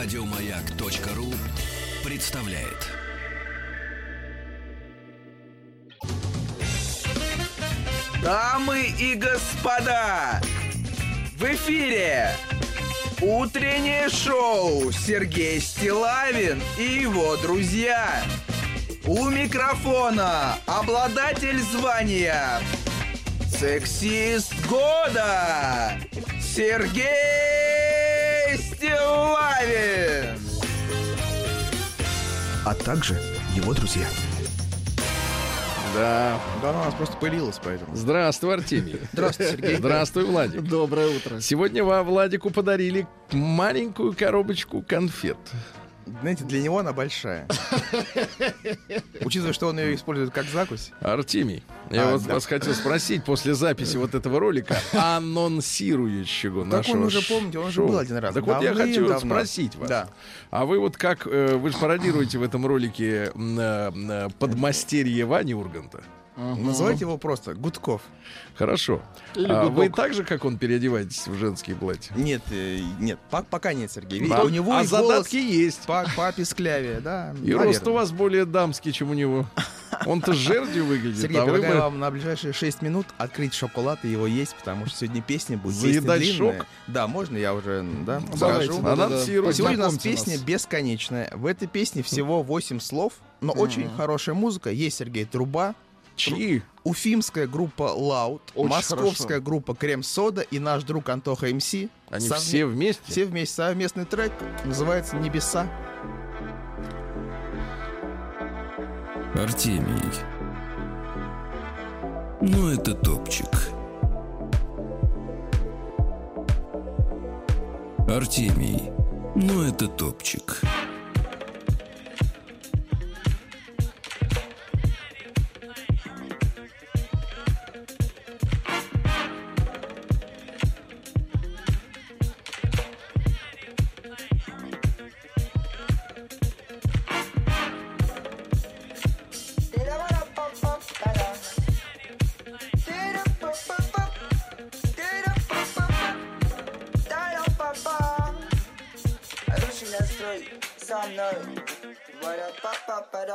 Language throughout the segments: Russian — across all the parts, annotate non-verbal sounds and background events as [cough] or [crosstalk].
Радиомаяк.ру представляет. Дамы и господа, в эфире утреннее шоу Сергей Стилавин и его друзья. У микрофона обладатель звания Сексист года Сергей Стилавин А также его друзья Да. Да, она у нас просто пылилась, поэтому. Здравствуй, Артемий. Здравствуй, Сергей. Здравствуй, Владик. Доброе утро. Сегодня во Владику подарили маленькую коробочку конфет. Знаете, для него она большая. [laughs] Учитывая, что он ее использует как закусь. Артемий, я А, вот да. вас хотел спросить после записи вот этого ролика, [laughs] анонсирующего Так нашего он уже, помните, он уже шоу. был один раз. Так вот я хочу Давным-давно. спросить вас. Да. А вы вот как, э, вы же пародируете в этом ролике э, м, подмастерье Вани Урганта. Называйте его просто Гудков. Хорошо. Или А вы так же, как он, переодеваетесь в женские платья? Нет, э, нет, по- пока нет, Сергей. Видите, Да. у него а и голос задатки есть. по, по писклявее, да. И наверное. рост у вас более дамский, чем у него. Он-то с жердью выглядит, Сергей, а вы предлагаю бы- вам на ближайшие 6 минут открыть шоколад и его есть, потому что сегодня песня будет Заедать шок? Да, можно я уже, да, Давайте, скажу? да, да, да. Анонсируйте. Сегодня у нас песня нас. бесконечная. В этой песне всего 8 слов, но очень хорошая музыка. Есть Сергей Труба, Чьи? уфимская группа Loud, Очень московская хорошо. группа Крем Сода и наш друг Антоха МС. Они Совме- все вместе? все вместе. Совместный трек называется «Небеса». Артемий. Ну, это топчик. Артемий. Ну, это топчик. Хороший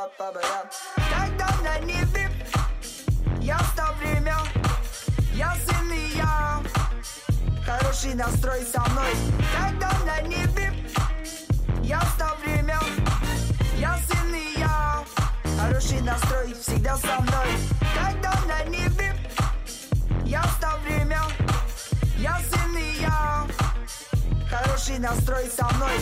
Когда на небе ста время, я сын и я. Хороший настрой со мной. Когда на небе ста время, я сын и я. Хороший настрой всегда со мной. Когда на небе ста время, я сын и я. Хороший настрой со мной.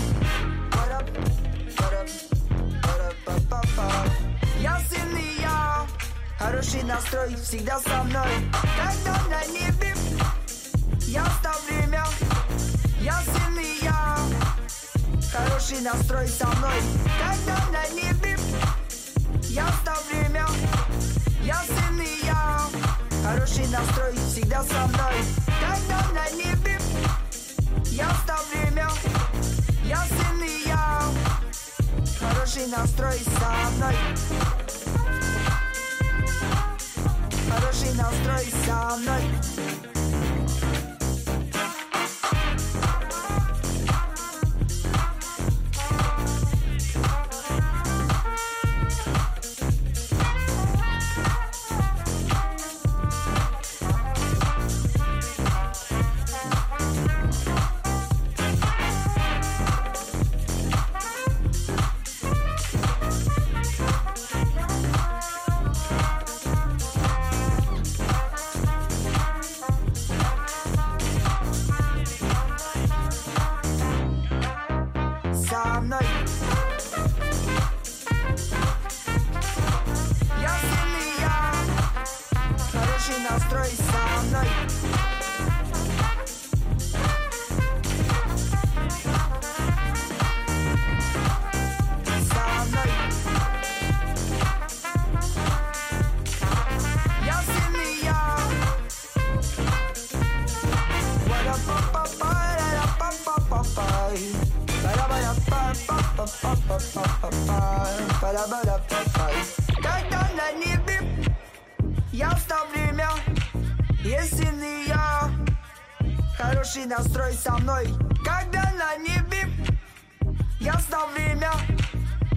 Хороший настрой всегда со мной. Когда на небе я ста время. Я и я. Хороший настрой со мной. Когда на небе я ста время. Я и я. Хороший настрой всегда со мной. Когда на небе я ста время, я и я Хороший настрой со мной Хороший настрой со мной мной. Когда на небе Ясно время,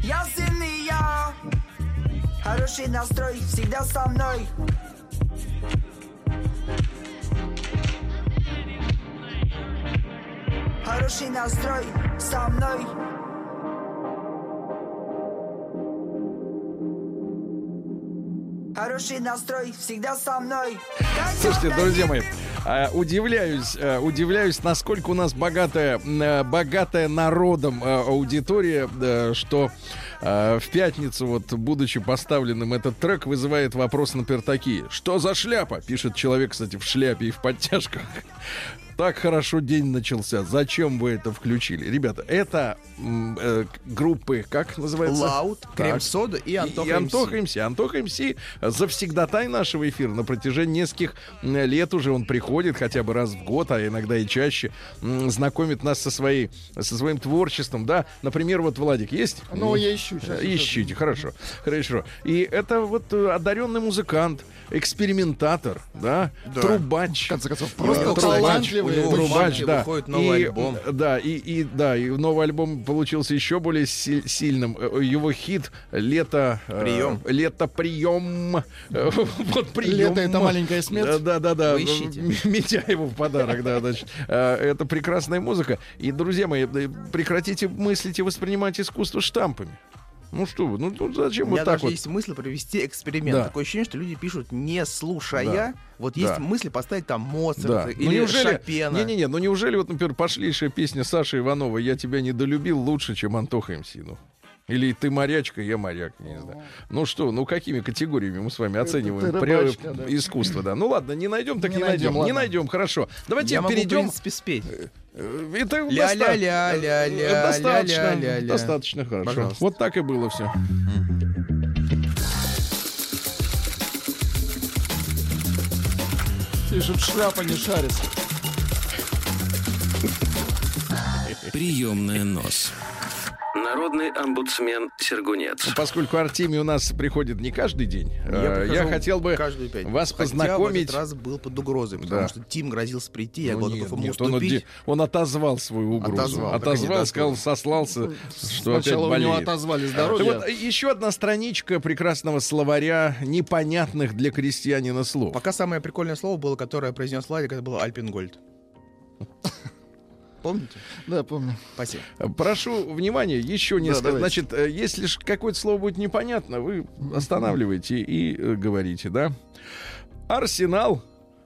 я сильный я. Хороший настрой всегда со мной. Хороший настрой со мной. Хороший настрой всегда со мной. Слушайте, друзья мои, а, удивляюсь, а, удивляюсь, насколько у нас богатая, а, богатая народом а, аудитория, что в пятницу, вот, будучи поставленным этот трек, вызывает вопрос, например, такие. Что за шляпа? Пишет человек, кстати, в шляпе и в подтяжках. Так хорошо день начался. Зачем вы это включили? Ребята, это э, группы, как называется? Лаут. Крем-сода и Антоха и Антоха МС. Антоха МС завсегдатай нашего эфира на протяжении нескольких лет уже он приходит хотя бы раз в год, а иногда и чаще, знакомит нас со, своей, со своим творчеством, да. Например, вот Владик есть? Ну, я ищу сейчас. Э, Ищите, хорошо, хорошо. И это вот э, одаренный музыкант, экспериментатор, да, трубач. В конце концов, просто трубач, талантливый. трубач, да. выходит новый И, альбом. Да, и, и да, и новый альбом получился еще более си- сильным. Э, Его хит "Лето э, Прием. Лето прием". Э, [laughs] Вот прием. Лето — это маленькая смерть. Да, да, да. Вы ищите. М- [laughs] Митяеву в подарок, да, значит. Э, Это прекрасная музыка. И, друзья мои, э, прекратите мыслить и воспринимать искусство штампами. Ну что вы, ну тут зачем вот так даже вот? есть мысль провести эксперимент. Да. Такое ощущение, что люди пишут не слушая. Да. Вот Да. есть мысли поставить там Моцарта Да. или ну неужели, Шопена. Не-не-не, ну неужели вот, например, пошлейшая песня Саши Иванова «Я тебя недолюбил» лучше, чем Антоха МС, ну? Или ты морячка, я моряк, не знаю. Ну что, ну какими категориями мы с вами оцениваем рыбачка, да. искусство, да? Ну ладно, не найдем, так не, Не найдем. найдем, Не найдем, хорошо. Давайте Я могу, в перейдем. принципе, спеть. Это доста- Ля-ля-ля-ля-ля, Достаточно, ля-ля-ля-ля. достаточно хорошо. Пожалуйста. Вот так и было все. Пишут, шляпа не шарит. Приемная нос. Народный омбудсмен Сергунец. Поскольку Артемий у нас приходит не каждый день, э, я, хотел бы вас Хотя познакомить. этот раз был под угрозой, потому Да. что Тим грозился прийти, я Ну, был нет, готов ему нет, он, уступить. оде- он отозвал свою угрозу. Отозвал, Отозвал, сказал, сослался, что опять Сначала у него отозвали здоровье. вот, еще одна страничка прекрасного словаря непонятных для крестьянина слов. Пока самое прикольное слово было, которое произнес Владик, это было Альпингольд. Помните? Да, помню. Спасибо. Прошу внимания, еще несколько. давайте. Значит, э, если ж какое-то слово будет непонятно, вы останавливаете и э, говорите, да? Арсенал,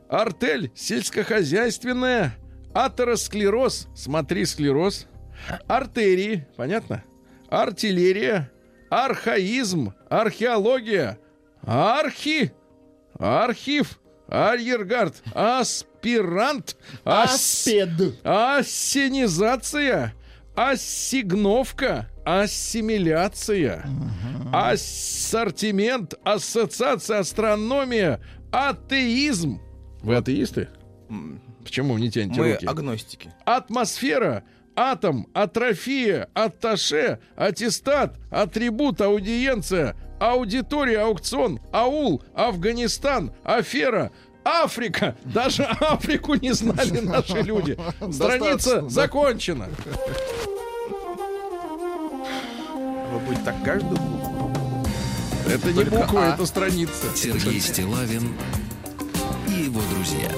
артель, сельскохозяйственная, атеросклероз, смотри, склероз, артерии, понятно? Артиллерия, архаизм, археология, архи, архив, арьергард, аспирант, ас- Аспед. Ассенизация, ассигновка, ассимиляция, ассортимент, ассоциация, астрономия, атеизм. Вы атеисты? Почему не тянете Мы руки? агностики. Атмосфера, атом, атрофия, атташе, аттестат, атрибут, аудиенция, аудитория, аукцион, аул, Афганистан, афера, Африка. Даже Африку не знали наши люди. [laughs] Страница закончена. Вы будете так каждую. Это не буква, А. это страница. Сергей Стилавин и его друзья.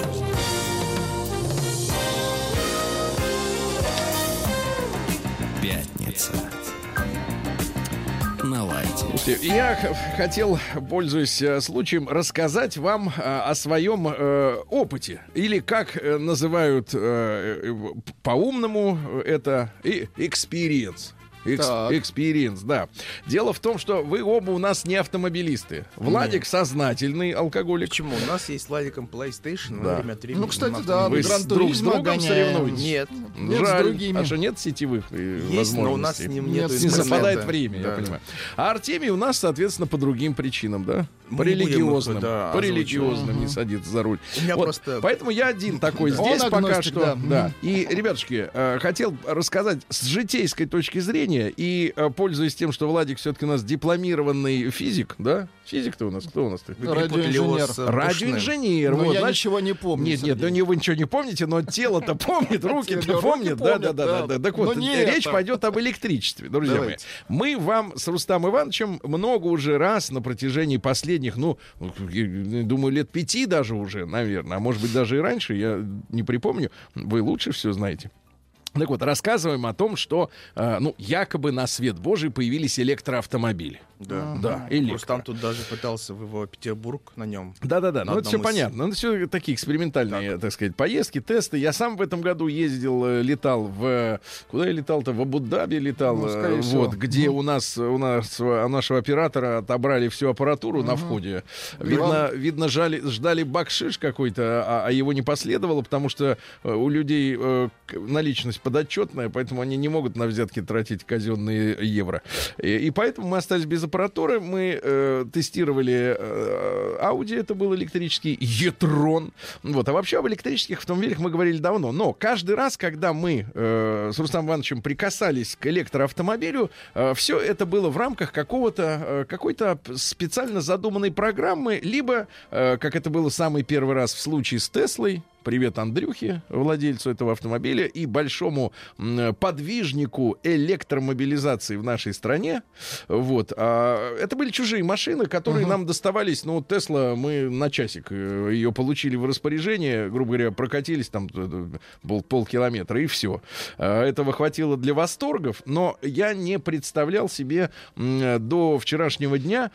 Пятница. На лайте. Я хотел, пользуясь э, случаем, рассказать вам э, о своем э, опыте. Или как э, называют э, по-умному это и- experience. Экс- Так. Experience, да. Дело в том, что вы оба у нас не автомобилисты. Владик сознательный алкоголик. Почему? У нас есть с Владиком PlayStation Да. во время от времени. Ну, кстати, да, Вы с друг с другом соревнуетесь? Нет. Нет, с Жаль. другими. А что нет сетевых э, Есть, но у нас возможностей? с ним Нет, не совпадает время, я Да. понимаю. А Артемий у нас, соответственно, по другим причинам, да? По религиозным. да, по религиозным не садится за руль. Вот, просто- Поэтому я один такой Да. здесь Он пока агностик, что. да. И, ребятушки, э, хотел рассказать с житейской точки зрения впечатление. И, э, пользуясь тем, что Владик все-таки у нас дипломированный физик, да? Физик-то у нас, кто у нас? Радиоинженер. э. Радиоинженер. Но вот, я значит, ничего не помню. Нет, нет, ну Сергей. не вы ничего не помните, но тело-то помнит, [laughs] руки-то Руки помнят. Да, да, да, да. Так вот, не речь пойдет об электричестве, друзья мои. Мы вам с Рустам Ивановичем много уже раз на протяжении последних, ну, я думаю, лет пяти даже уже, наверное, а может быть даже и раньше, я не припомню. Вы лучше все знаете. Так вот, рассказываем о том, что, э, ну, якобы на свет Божий появились электроавтомобили. Да. Да, электро. Рустам тут даже пытался в его Петербург на нем. Да-да-да, ну это все из- понятно. Ну, все такие экспериментальные, так. сказать, поездки, тесты. Я сам в этом году ездил, э, летал в... Куда я летал-то? В Абу-Даби летал. Ну, э, вот, всего. где у нас, у нас, у нашего оператора отобрали всю аппаратуру на входе. Видно, видно жали, ждали бакшиш какой-то, а, а его не последовало, потому что э, у людей э, наличность подотчетная, поэтому они не могут на взятки тратить казенные евро. И, и поэтому мы остались без аппаратуры. Мы э, тестировали э, Audi, это был электрический e-tron. Вот. А вообще об электрических автомобилях мы говорили давно. Но каждый раз, когда мы э, с Рустамом Ивановичем прикасались к электроавтомобилю, все это было в рамках какого-то, э, какой-то специально задуманной программы, либо, э, как это было самый первый раз в случае с Теслой, Привет Андрюхе, владельцу этого автомобиля, и большому подвижнику электромобилизации в нашей стране. Вот. А это были чужие машины, которые нам доставались. Ну, Тесла, мы на часик э, ее получили в распоряжение, грубо говоря, прокатились там э, пол, полкилометра, и все. Этого хватило для восторгов, но я не представлял себе до вчерашнего дня,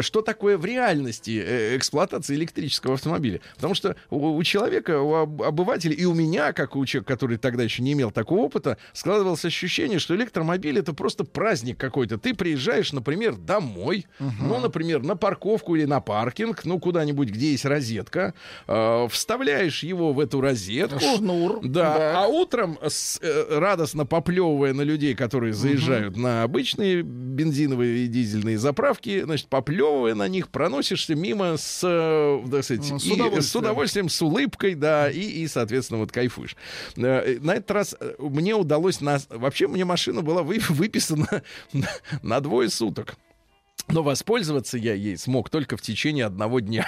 что такое в реальности э, эксплуатация электрического автомобиля. Потому что у человека, у об- обывателя, и у меня, как у человека, который тогда еще не имел такого опыта, складывалось ощущение, что электромобиль это просто праздник какой-то. Ты приезжаешь, например, домой, ну, например, на парковку или на паркинг, ну, куда-нибудь, где есть розетка, э, вставляешь его в эту розетку. Шнур. Да, а утром, с- э, радостно поплевывая на людей, которые заезжают на обычные бензиновые и дизельные заправки, значит, поплевывая на них, проносишься мимо с, э, так сказать, Ну, с и- удовольствием. с удовольствием, с улыбкой, да, и, и, соответственно, вот кайфуешь. Э, На этот раз э, мне удалось... На... Вообще, мне машина была вы- [laughs] выписана на, на двое суток. Но воспользоваться я ей смог только в течение одного дня.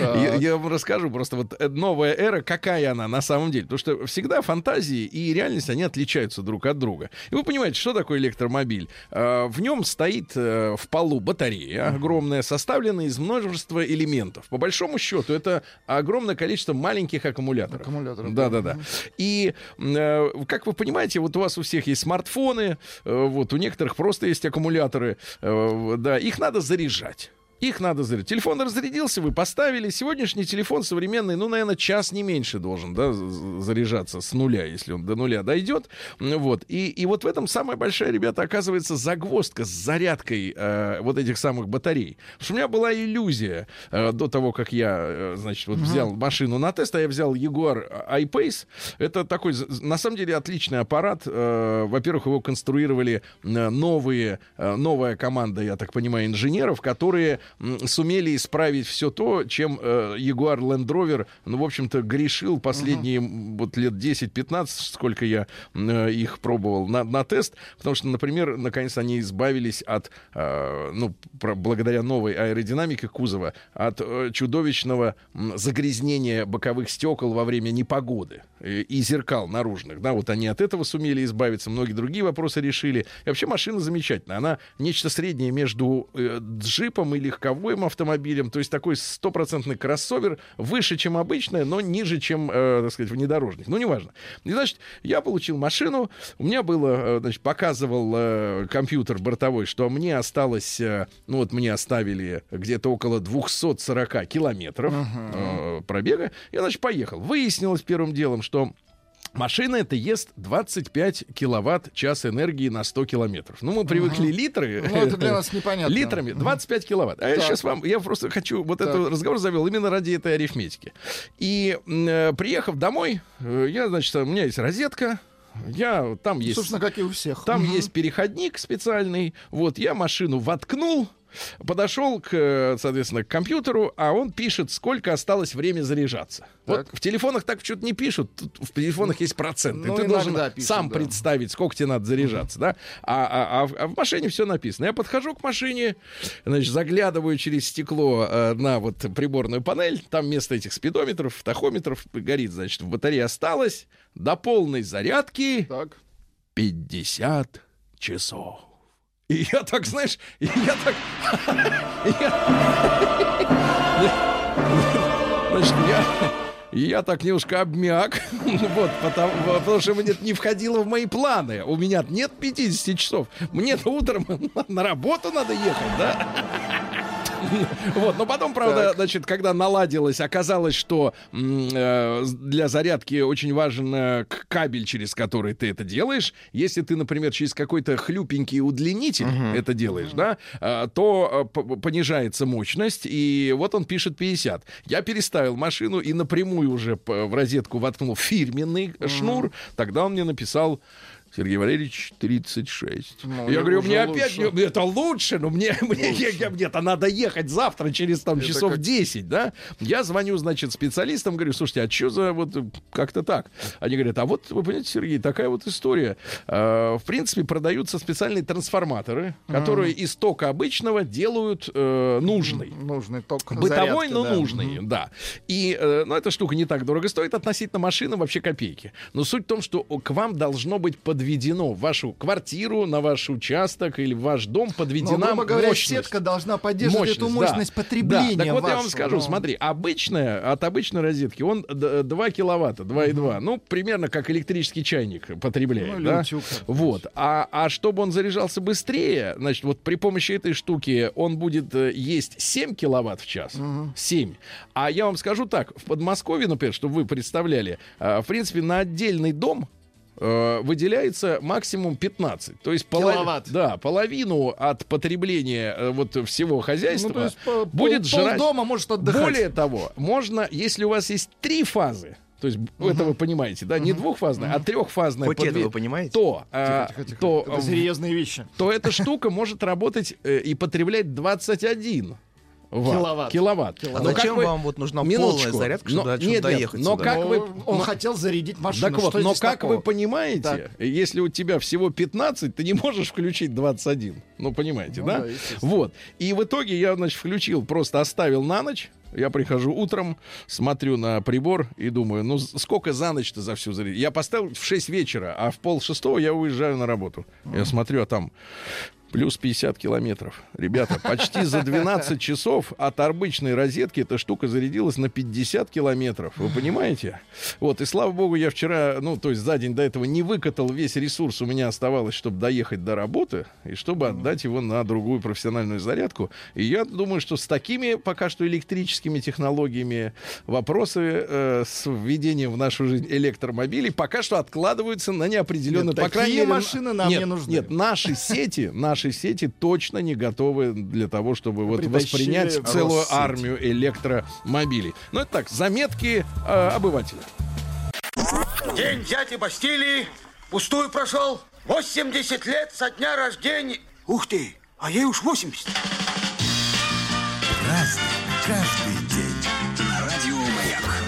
Я, я вам расскажу просто вот э, новая эра, какая она на самом деле. Потому что всегда фантазии и реальность, они отличаются друг от друга. И вы понимаете, что такое электромобиль? Э, В нем стоит э, в полу батарея огромная, составленная из множества элементов. По большому счету, это огромное количество маленьких аккумуляторов. Аккумуляторов, Да, да, да. И, э, как вы понимаете, вот у вас у всех есть смартфоны, вот у некоторых просто есть аккумуляторы, да, их надо заряжать. Их надо зарядить. Телефон разрядился, вы поставили. Сегодняшний телефон современный, ну, наверное, час не меньше должен, да, заряжаться с нуля, если он до нуля дойдет. Вот. И, и вот в этом самая большая, ребята, оказывается, загвоздка с зарядкой э, вот этих самых батарей. Потому что у меня была иллюзия э, до того, как я, э, значит, вот взял машину на тест, а я взял Jaguar I-Pace. Это такой, на самом деле, отличный аппарат. Э, Во-первых, его конструировали э, новые, э, новая команда, я так понимаю, инженеров, которые сумели исправить все то, чем э, Jaguar Land Rover, ну, в общем-то, грешил последние м, вот лет 10-15, сколько я э, их пробовал на, на тест, потому что, например, наконец они избавились от, э, ну, про- благодаря новой аэродинамике кузова, от э, чудовищного м, загрязнения боковых стекол во время непогоды э, и зеркал наружных, да, вот они от этого сумели избавиться, многие другие вопросы решили. И вообще машина замечательная, она нечто среднее между э, джипом и легковым автомобилем, то есть такой стопроцентный кроссовер, выше, чем обычная, но ниже, чем, э, так сказать, внедорожник. Ну, неважно. И, значит, я получил машину, у меня было, э, значит, показывал э, компьютер бортовой, что мне осталось, э, ну, вот мне оставили где-то около 240 километров э, пробега. Я, значит, поехал. Выяснилось первым делом, что Машина это ест 25 киловатт-час энергии на 100 километров. Ну, мы привыкли литры. Ну, это для [laughs] нас непонятно. Литрами 25 киловатт. А я Так. сейчас вам, я просто хочу, вот Так. этот разговор завел именно ради этой арифметики. И э, приехав домой, э, я, значит, у меня есть розетка, я там есть... Собственно, как и у всех. Там Мгм. есть переходник специальный. Вот, я машину воткнул. Подошел к, э, соответственно, к компьютеру, а он пишет, сколько осталось время заряжаться. Вот в телефонах так что-то не пишут, тут в телефонах есть проценты. ну, Ты должен пишут, сам да. представить, сколько тебе надо заряжаться, да? А, а- а в- а в машине все написано. Я подхожу к машине, значит, заглядываю через стекло э, на вот приборную панель, там вместо этих спидометров, тахометров горит, значит, в батарее осталось до полной зарядки Так. 50 часов. И я так, знаешь, я так... [laughs] Значит, я... Я так немножко обмяк, [laughs] вот, потому, потому что мне это не входило в мои планы. У меня нет 50 часов. Мне-то утром [laughs] на работу надо ехать, да? [laughs] Вот, но потом, правда, значит, когда наладилось, оказалось, что э, для зарядки очень важен э, кабель, через который ты это делаешь. Если ты, например, через какой-то хлюпенький удлинитель это делаешь, да, э, то э, понижается мощность, и вот он пишет 50. Я переставил машину и напрямую уже в розетку воткнул фирменный шнур. Тогда он мне написал Сергей Валерьевич, 36. Ну, я говорю, уже мне лучше. опять, не- это лучше, но мне, [laughs] мне, я- я- мне-то надо ехать завтра через там Это часов как- 10, да? Я звоню, значит, специалистам, говорю, слушайте, а что за вот как-то так? Они говорят, а вот, вы понимаете, Сергей, такая вот история. Э, в принципе, продаются специальные трансформаторы, которые из тока обычного делают э, нужный. Нужный ток Бытовой, зарядки, но да. нужный, да. И, э, ну, эта штука не так дорого стоит относительно машины, вообще копейки. Но суть в том, что к вам должно быть подведено в вашу квартиру, на ваш участок или в ваш дом Но, подведена грубо говоря, мощность. сетка должна поддерживать эту да. мощность потребления Да, так вот я вам скажу, ну. смотри, обычная, от обычной розетки он д- 2 киловатта, 2,2, ну, примерно как электрический чайник потребляет, Ну, да? например. Вот. А, а чтобы он заряжался быстрее, значит, вот при помощи этой штуки он будет э, есть 7 киловатт в час. 7. А я вам скажу так, в Подмосковье, например, чтобы вы представляли, э, в принципе, на отдельный дом э, выделяется максимум 15. То есть полов- Киловатт. Да, половину от потребления э, вот всего хозяйства Ну, то есть по- будет пол- жрать. полдома может отдыхать. Более того, можно, если у вас есть три фазы, то есть это вы понимаете, да, не двухфазная, а трехфазная, Хоть это подве- вы понимаете? то, а, Тихо, тихо. то, Это в- серьезные вещи. то эта штука может работать э, и потреблять 21 ватт. Киловатт. Киловатт. А Но как зачем вы- вам вот нужна Минуточку. полная зарядка, Но- чтобы, нет, чтобы нет, доехать но сюда? как Но вы- Он но- хотел зарядить машину. Так вот, Что но как такого? вы понимаете, Так. если у тебя всего 15, ты не можешь включить 21. Ну, понимаете, Ну да? да, вот. И в итоге я, значит, включил, просто оставил на ночь. Я прихожу утром, смотрю на прибор и думаю, ну сколько за ночь-то за всю зарядку? Я поставил в 6 вечера, а в пол шестого я уезжаю на работу. Я смотрю, а там плюс 50 километров. Ребята, почти за 12 [laughs] часов от обычной розетки эта штука зарядилась на 50 километров. Вы понимаете? Вот, и слава богу, я вчера, ну, то есть за день до этого не выкатал весь ресурс у меня оставалось, чтобы доехать до работы и чтобы отдать его на другую профессиональную зарядку. И я думаю, что с такими пока что электрическими технологиями вопросы э, с введением в нашу жизнь электромобилей пока что откладываются на неопределенное. Нет, по крайней мере, машины нам нет, не нужны. Нет, наши сети, наши сети точно не готовы для того, чтобы вот Притащили воспринять целую Россети. армию электромобилей. Ну, это так, заметки э, обывателя. День дяди Бастилии пустую прошел. 80 лет со дня рождения. Ух ты, а ей уж 80. Разный, каждый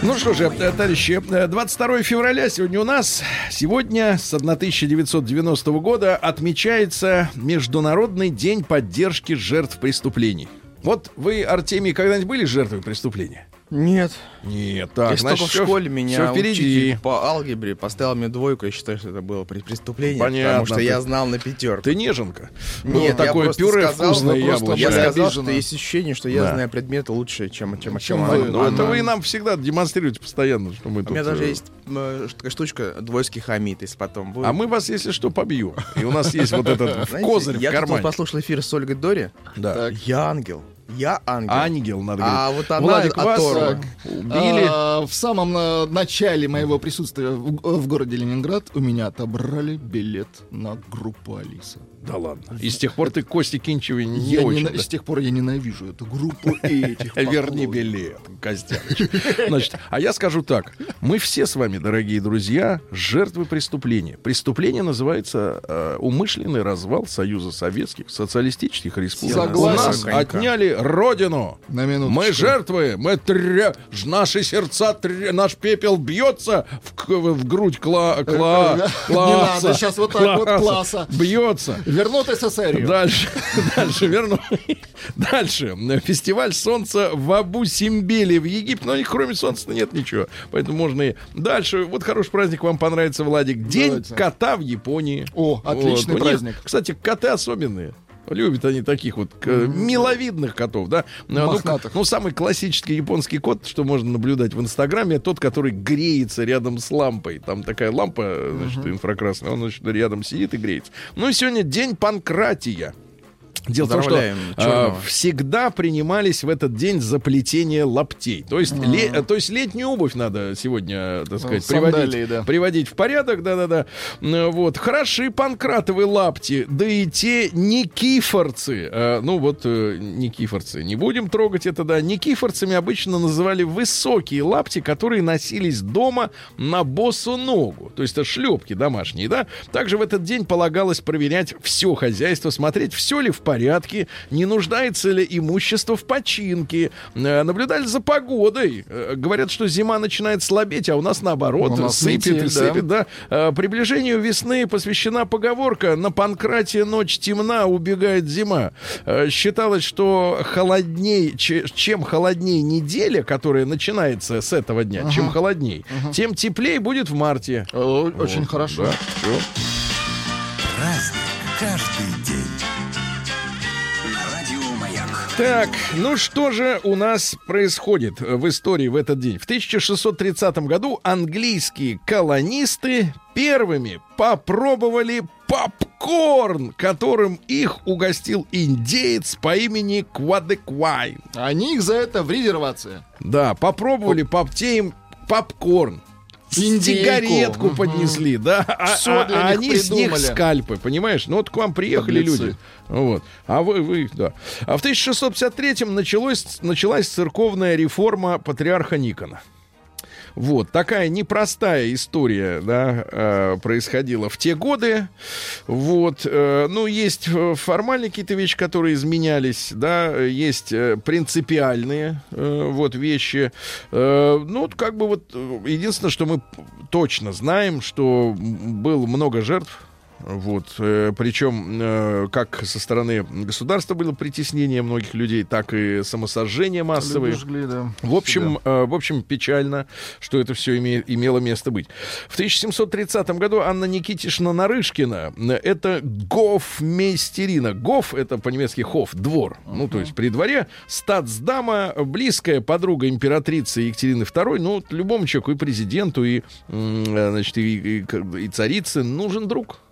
Ну что же, э, товарищи, э, 22 февраля сегодня у нас. Сегодня с 1990 года отмечается Международный день поддержки жертв преступлений. Вот вы, Артемий, когда-нибудь были жертвой преступления? Нет. Нет, так, Если только значит, в всё- школе меня впереди. по алгебре поставил мне двойку, я считаю, что это было при- преступление, Понятно, потому что ты- я знал на пятерку. Ты неженка. Нет, Было я такое пюре сказал, вкусное просто яблочко. Я сказал, что есть ощущение, что я Да. знаю предметы лучше, чем, чем, Чем вы. Ну, это вы нам всегда демонстрируете постоянно, что мы У тут... меня даже э, есть э, такая штучка двойский хамид, если потом будет. А мы вас, если что, побью. И у нас есть вот этот козырь в я кармане. послушал эфир с Ольгой Дори. Да. Я ангел. Я ангел. Ангел, надо А говорить. вот она Владик, вас оторва. убили. А, в самом э, начале моего присутствия в, в городе Ленинград у меня отобрали билет на группу Алиса. Да ладно. И с тех пор ты к Косте Кинчевой не Я очень. да? С тех пор я ненавижу эту группу и этих [laughs] Верни билет, Костяныч. Значит, а я скажу так. Мы все с вами, дорогие друзья, жертвы преступления. Преступление называется э, умышленный развал Союза Советских Социалистических Республик. Согласен. У нас Конька. отняли родину. На минуточку. Мы жертвы, мы тря... наши сердца, тря- наш пепел бьется в, в грудь кла... кла... Не класса. надо, щас вот так вот класса. Бьется. Вернут СССР. Дальше, дальше верну. Дальше. Фестиваль солнца в Абу-Симбеле в Египте. Но кроме солнца нет ничего. Поэтому можно и... Дальше. Вот хороший праздник вам понравится, Владик. День Давайте. кота в Японии. О, отличный Вот. Них, праздник. Кстати, коты особенные. Любят они таких вот миловидных котов, да? Ну, Мохнатых. ну, самый классический японский кот, что можно наблюдать в Инстаграме, тот, который греется рядом с лампой. Там такая лампа, значит, инфракрасная, он, значит, рядом сидит и греется. Ну и сегодня день Панкратия. Дело в том, что а, черного. всегда принимались в этот день за плетение лаптей. То есть, ле- э, то есть летнюю обувь надо сегодня, так сказать, сандалии, приводить, да. приводить в порядок, да-да-да. Вот. Хороши панкратовые лапти, да и те никифорцы. Э, Ну вот, э, никифорцы. Не будем трогать это, да. Никифорцами обычно называли высокие лапти, которые носились дома на босу ногу. То есть это шлепки домашние, да. Также в этот день полагалось проверять все хозяйство, смотреть, все ли в порядке, не нуждается ли имущество в починке. Э, Наблюдали за погодой. Э, Говорят, что зима начинает слабеть, а у нас наоборот У нас сыпет метель, и да. сыпет, да. Э, Приближению весны посвящена поговорка «На Панкратии ночь темна, убегает зима». Считалось, что холодней, че- чем холодней неделя, которая начинается с этого дня, чем холодней, тем теплее будет в марте. Очень Вот, хорошо. да. Праздник каждый день. Так, ну что же у нас происходит в истории в этот день? В 1630 году английские колонисты первыми попробовали попкорн, которым их угостил индеец по имени Квадеквайн. Они их за это в резервации. Да, попробовали поптеем попкорн. Сигаретку Мгм. поднесли, да, а, а- а они с них придумали. скальпы, понимаешь? Ну вот к вам приехали Подлецы. люди, вот, а вы, вы, да. А в 1653-м началось, началась церковная реформа патриарха Никона. Вот такая непростая история, да, э, происходила в те годы. Вот, э, ну есть э, формальные какие-то вещи, которые изменялись, да, есть э, принципиальные э, вот вещи. Э, ну как бы вот э, единственное, что мы точно знаем, что было много жертв. Вот, э, причем э, как со стороны государства было притеснение многих людей, так и самосожжение массовые. Жгли, да. В общем, э, в общем, печально, что это все имело место быть. В 1730 году Анна Никитишна Нарышкина, это гофмейстерина. Гоф, это по-немецки хоф, двор. Ну, то есть при дворе. Статсдама, близкая подруга императрицы Екатерины II. Ну, любому человеку, и президенту, и, значит, и, и, и царице нужен друг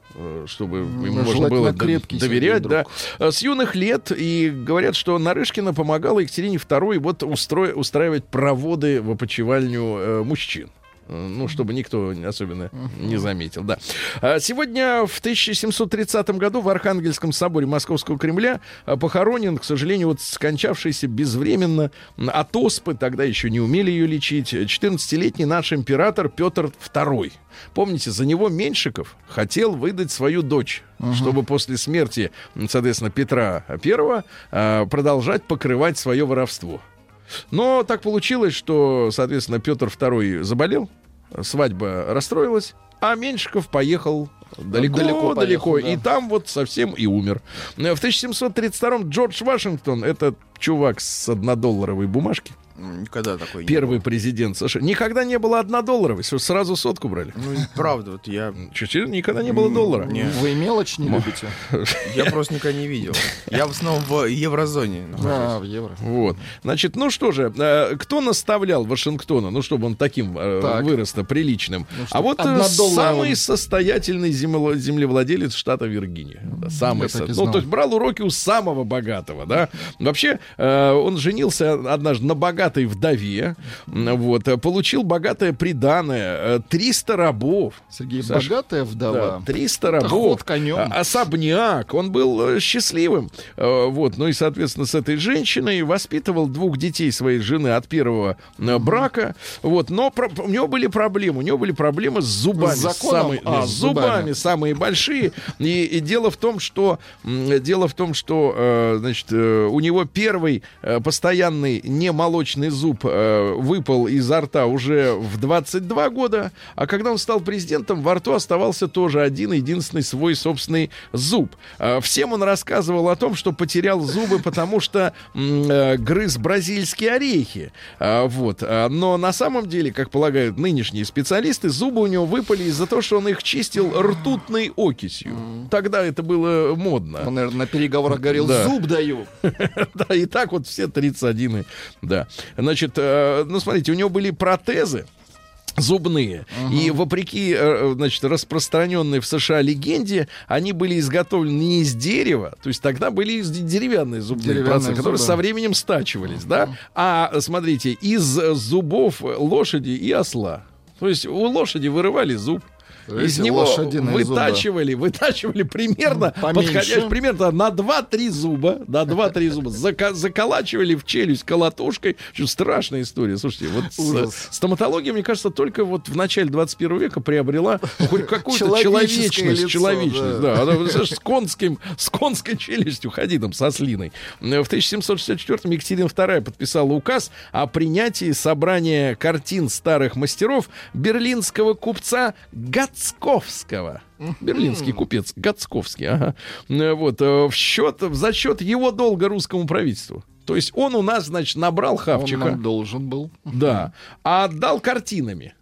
чтобы ему можно было доверять, да. А С юных лет и говорят, что Нарышкина помогала Екатерине II вот устро- устраивать проводы в опочивальню э, мужчин. Э, Ну, чтобы никто особенно не заметил, да. А Сегодня в 1730 году в Архангельском соборе Московского Кремля а, похоронен, к сожалению, вот скончавшийся безвременно от оспы, тогда еще не умели ее лечить, 14-летний наш император Петр II. Помните, за него Меньшиков хотел выдать свою дочь, чтобы после смерти, соответственно, Петра I а, продолжать покрывать свое воровство. Но так получилось, что, соответственно, Петр II заболел, свадьба расстроилась, а Меньшиков поехал далеко, далеко, Далеко поехал, да. и там вот совсем и умер. В 1732-м Джордж Вашингтон, это чувак с однодолларовой бумажки, Никогда такой не Первый президент США. Никогда не было однодолларовой, что сразу сотку брали. Ну, правда, вот я, серьезно, никогда не было доллара. не, Вы мелочь не любите? [laughs] я просто никогда не видел. Я в основном в еврозоне. нахожусь. А, в евро. Вот. Значит, ну что же, э, кто наставлял Вашингтона, ну, чтобы он таким э, вырос-то приличным? Ну, а вот э, самый состоятельный земле- землевладелец штата Виргиния. Да, самый ну, то есть брал уроки у самого богатого, да. Вообще, он женился однажды на богатой вдове, вот, э, получил богатое приданое, э, 300 рабов. Сергей, Саш, богатая Да, вдова. 300 рабов. ход конем. а- Особняк. Он был э, счастливым. Э, Вот. Ну и, соответственно, с этой женщиной воспитывал двух детей своей жены от первого э, брака. Вот. Но про- у него были проблемы. У него были проблемы с зубами. С законом? Самые- А, с зубами. зубами. самые большие. И, и дело в том, что дело в том, что э, значит, э, у него первый э, постоянный немолочный зуб э, выпал изо рта уже в 22 года, а когда он стал президентом, во рту оставался тоже один единственный свой собственный зуб. Э, Всем он рассказывал о том, что потерял зубы, потому что э, грыз бразильские орехи. А, Вот. А, Но на самом деле, как полагают нынешние специалисты, зубы у него выпали из-за того, что он их чистил ртутной окисью. Тогда это было модно. Он, наверное, на переговорах говорил, Да. зуб даю. [laughs] Да, и так вот все 31. и- Да. Значит, э, ну, смотрите, у него были протезы зубные. И вопреки, э, значит, распространенной в США легенде, они были изготовлены не из дерева, то есть тогда были из- деревянные зубные Деревянные которые зубы. со временем стачивались, да? А, смотрите, из зубов лошади и осла. То есть у лошади вырывали зуб, из него лошадиные зубы. вытачивали, вытачивали примерно, подходящий примерно на 2-3 зуба, на 2-3 зуба, зака- заколачивали в челюсть колотушкой. Что страшная история. Слушайте, вот Ужас. стоматология, мне кажется, только вот в начале 21 века приобрела хоть какую-то человечность. лицо, человечность, да. да. Она, с, конским, с конской челюстью ходи там со слиной. В 1764-м Екатерина II подписала указ о принятии собрания картин старых мастеров берлинского купца Гацковского. Берлинский купец Гацковский, ага. Э, Вот, э, в счет, за счет его долга русскому правительству. То есть он у нас, значит, набрал Он хавчика. нам должен был. Да. А отдал картинами.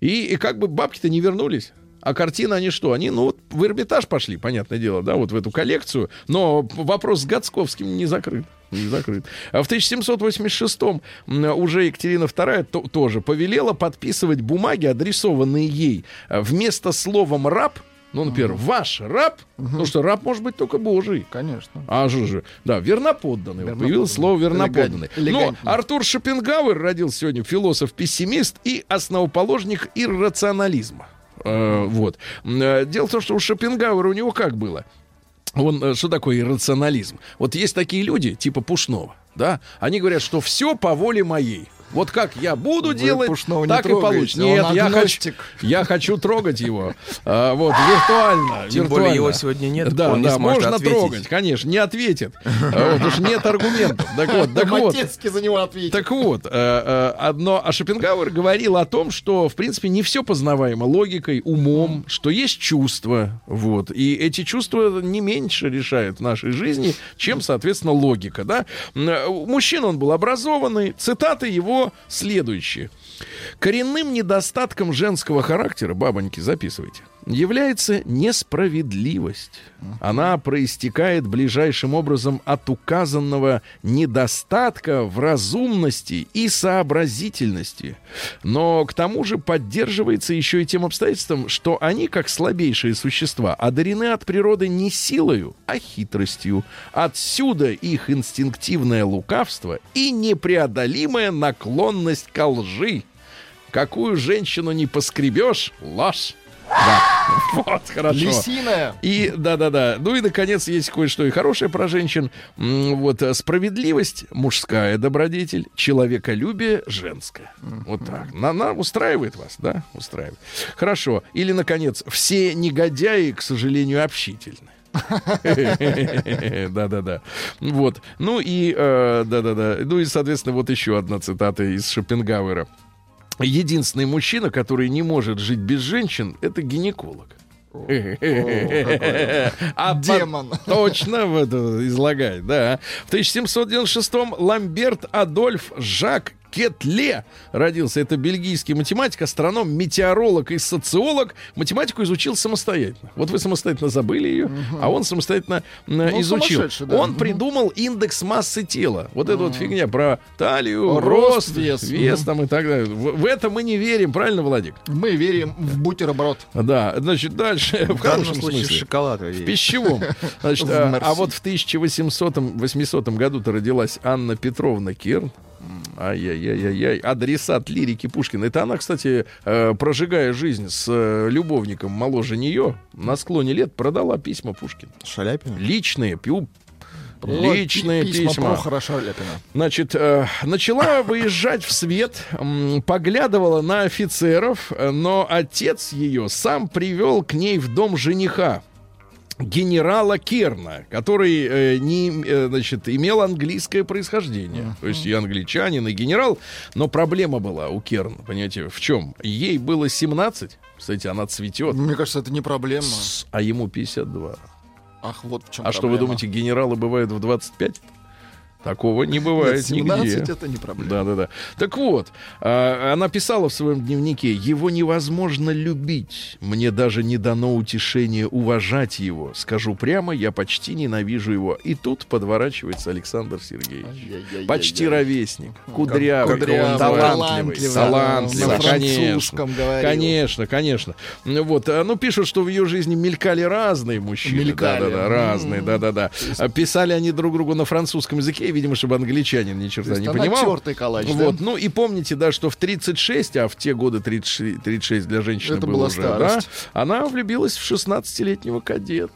И, и как бы бабки-то не вернулись. А картины они что? Они, ну, вот в Эрмитаж пошли, понятное дело, да, вот в эту коллекцию. Но вопрос с Гацковским не закрыт. Не закрыт. А в 1786-м м, уже Екатерина II то- тоже повелела подписывать бумаги, адресованные ей. А Вместо словом «раб», ну, например, «ваш раб», ну что, раб может быть только Божий. Конечно. А же же. Да, верноподданный. Верноподданный. Появилось слово верноподданный. Элегant- Но. Артур Шопенгауэр родился сегодня философ-пессимист и основоположник иррационализма. Э, вот. Э, Дело в том, что у Шопенгауэра у него как было? Он, э, что такое иррационализм? Вот есть такие люди, типа Пушнова, да? Они говорят, что все по воле моей. Вот как я буду Вы делать, Пушного не так и получится. Нет, я хочу, я хочу трогать его. А, вот, виртуально. Тем более виртуально. его сегодня нет, Да, он не да, сможет можно ответить. трогать, конечно, не ответит. А, Вот уж нет аргументов. Так вот, так вот. Матецкий за него ответит. Так вот, э, э, одно, а Шопенгауэр говорил о том, что, в принципе, не все познаваемо логикой, умом, что есть чувства, вот, и эти чувства не меньше решают в нашей жизни, чем, соответственно, логика, да. Э, Мужчина он был образованный, цитаты его следующие. Коренным недостатком женского характера, бабоньки, записывайте, является несправедливость. Она проистекает ближайшим образом от указанного недостатка в разумности и сообразительности. Но к тому же поддерживается еще и тем обстоятельством, что они, как слабейшие существа, одарены от природы не силою, а хитростью. Отсюда их инстинктивное лукавство и непреодолимая наклонность ко лжи. Какую женщину не поскребешь, ложь. Да. [laughs] Вот, хорошо. Лисиная. И да-да-да. Ну и, наконец, есть кое-что и хорошее про женщин. Вот э, справедливость мужская добродетель, человеколюбие женское. Вот так. На, на- устраивает вас, да? Устраивает. Хорошо. Или, наконец, все негодяи, к сожалению, общительны. [laughs] Да-да-да. Вот. Ну и, э, да-да-да. Ну и, соответственно, вот еще одна цитата из Шопенгауэра. Единственный мужчина, который не может жить без женщин, это гинеколог. А по- Демон. Точно в это излагает, да. В 1796-м Ламберт Адольф Жак Кетле родился. Это бельгийский математик, астроном, метеоролог и социолог. Математику изучил самостоятельно. Вот вы самостоятельно забыли ее, а он самостоятельно Ну, изучил. да. Он Мгм. придумал индекс массы тела. Вот эта вот фигня про талию, рост, Рост, вес, вес. там и так далее. В, в это мы не верим, правильно, Владик? Мы верим в бутерброд. Да, значит, дальше, в В хорошем случае смысле. шоколад. В пищевом. Значит, а, а вот в 1800-800 году-то родилась Анна Петровна Керн. Ай-яй-яй-яй-яй. Адресат лирики Пушкина. Это она, кстати, э, прожигая жизнь с э, любовником моложе нее, на склоне лет продала письма Пушкину. Шаляпин. Личные, пью, личные пи- письма. письма. Прохора Шаляпина. Значит, э, начала [coughs] выезжать в свет, м, поглядывала на офицеров, э, но отец ее сам привел к ней в дом жениха генерала Керна, который э, не, э, значит, имел английское происхождение. То есть и англичанин, и генерал. Но проблема была у Керна, понимаете, в чем? Ей было 17, кстати, она цветет, Мне кажется, это не проблема. а ему 52. Ах, вот в чем А что вы думаете, генералы бывают в 25? Такого не бывает 17 нигде. это не проблема. Да, да, да. Так вот, а, она писала в своем дневнике: его невозможно любить. Мне даже не дано утешение уважать его. Скажу прямо, я почти ненавижу его. И тут подворачивается Александр Сергеевич. Почти ровесник, кудрявый, Кудрявый, талантливый, талантливый, талантливый, конечно. французском говорил. Конечно, конечно. Ну Вот, а, ну пишут, что в ее жизни мелькали разные мужчины, Мелькали. да, да, да, разные, М. да, да, да. А Писали они друг другу на французском языке, видимо, чтобы англичанин ни черта не понимал. калач, да? вот, ну и помните, да, что в 36, а в те годы 36, 36 для женщины Это было уже, старость. да, она влюбилась в 16-летнего кадета.